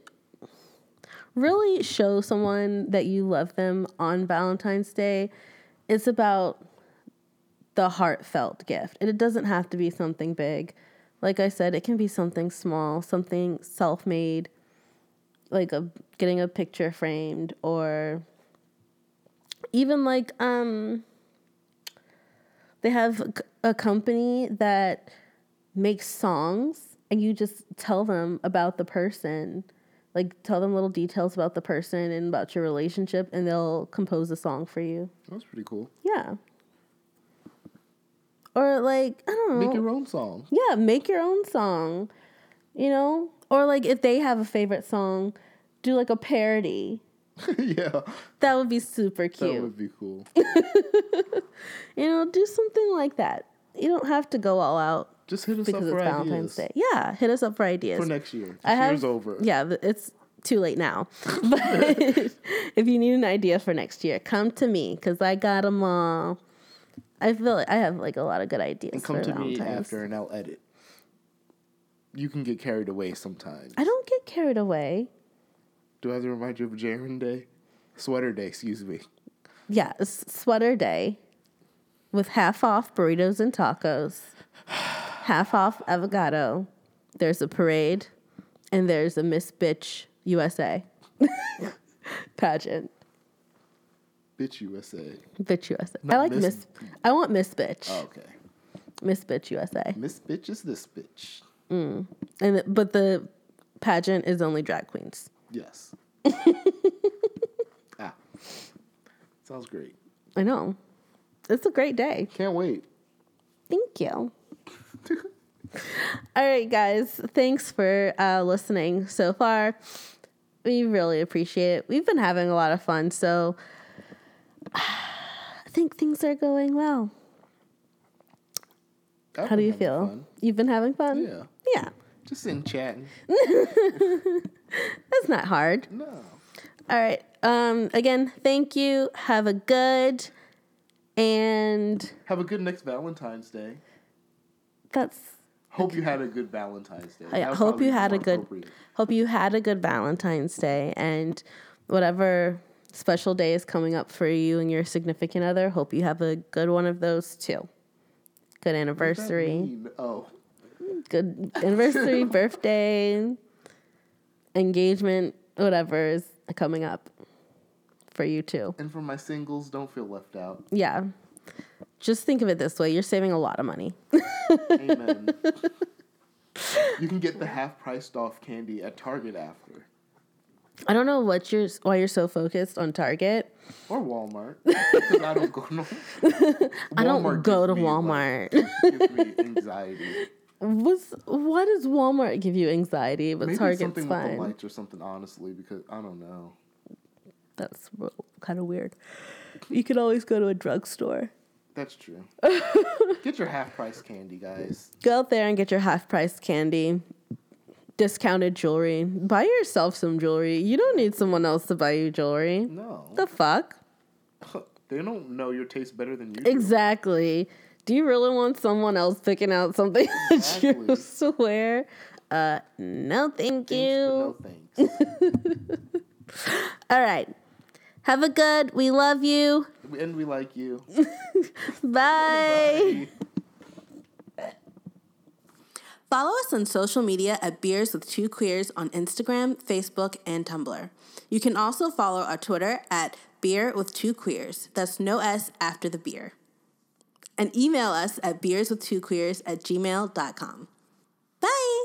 really show someone that you love them on Valentine's Day, it's about the heartfelt gift. And it doesn't have to be something big. Like I said, it can be something small, something self made, like a getting a picture framed or even like um they have a company that makes songs and you just tell them about the person. Like tell them little details about the person and about your relationship and they'll compose a song for you. That's pretty cool. yeah. Or like i don't know. Make your own song. yeah make your own song you know or like if they have a favorite song do like a parody [laughs] yeah. that would be super cute. That would be cool. [laughs] you know do something like that you don't have to go all out Just hit us because up it's for valentine's day yeah hit us up for ideas For next year. This I have, year's over. Yeah, it's too late now. [laughs] But if you need an idea for next year, come to me because I got them all. I feel like I have like a lot of good ideas And come for to me after and I'll edit. You can get carried away sometimes. I don't get carried away. Do I have to remind you of Jaren Day? Sweater Day, excuse me. Yeah, it's sweater day with half off burritos and tacos, [sighs] half off avocado. There's a parade, and there's a Miss Bitch USA [laughs] pageant. Bitch USA. Bitch USA. I like Miss- Miss. I want Miss Bitch. Oh, okay. Miss Bitch USA. Miss Bitch is this bitch. And but the pageant is only drag queens. Yes. [laughs] ah. Sounds great. I know. It's a great day. Can't wait. Thank you. [laughs] All right, guys. Thanks for uh, listening so far. We really appreciate it. We've been having a lot of fun, so [sighs] I think things are going well. I've How do you feel? fun. You've been having fun? Yeah. Yeah. Just in chatting. [laughs] That's not hard. No. All right. Um again, thank you. Have a good and Have a good next Valentine's Day. that's Hope you had a good Valentine's Day. I hope you had a good hope you had a good Valentine's Day and whatever special day is coming up for you and your significant other, hope you have a good one of those too. Good What does that anniversary. Oh, Good anniversary, [laughs] birthday, engagement, whatever is coming up for you too. and for my singles, don't feel left out. Yeah. Just think of it this way, you're saving a lot of money. Amen. [laughs] you can get the half priced off candy at Target after. I don't know what you're why you're so focused on Target. Or Walmart. [laughs] Because I don't go no I don't go to me, like, Walmart. gives me anxiety. What's why does Walmart give you anxiety, but Maybe Target's something with the lights or something, honestly, because I don't know. That's kind of weird. You could always go to a drugstore. That's true. [laughs] Get your half price candy, guys. Go out there and get your half price candy, discounted jewelry. Buy yourself some jewelry. You don't need someone else to buy you jewelry. No. The fuck? [laughs] They don't know your taste better than you. Exactly. Do you really want someone else picking out something [laughs] that you Exactly. [laughs] used to wear? Uh, no, thank Thanks, you. but no [laughs] thanks. All right. Have a good. We love you. and we like you. Bye. Bye. Follow us on social media at Beers with Two Queers on Instagram, Facebook, and Tumblr. You can also follow our Twitter at Beer with Two Queers. That's no S after the beer and email us at beerswith2queers at gmail.com. Bye!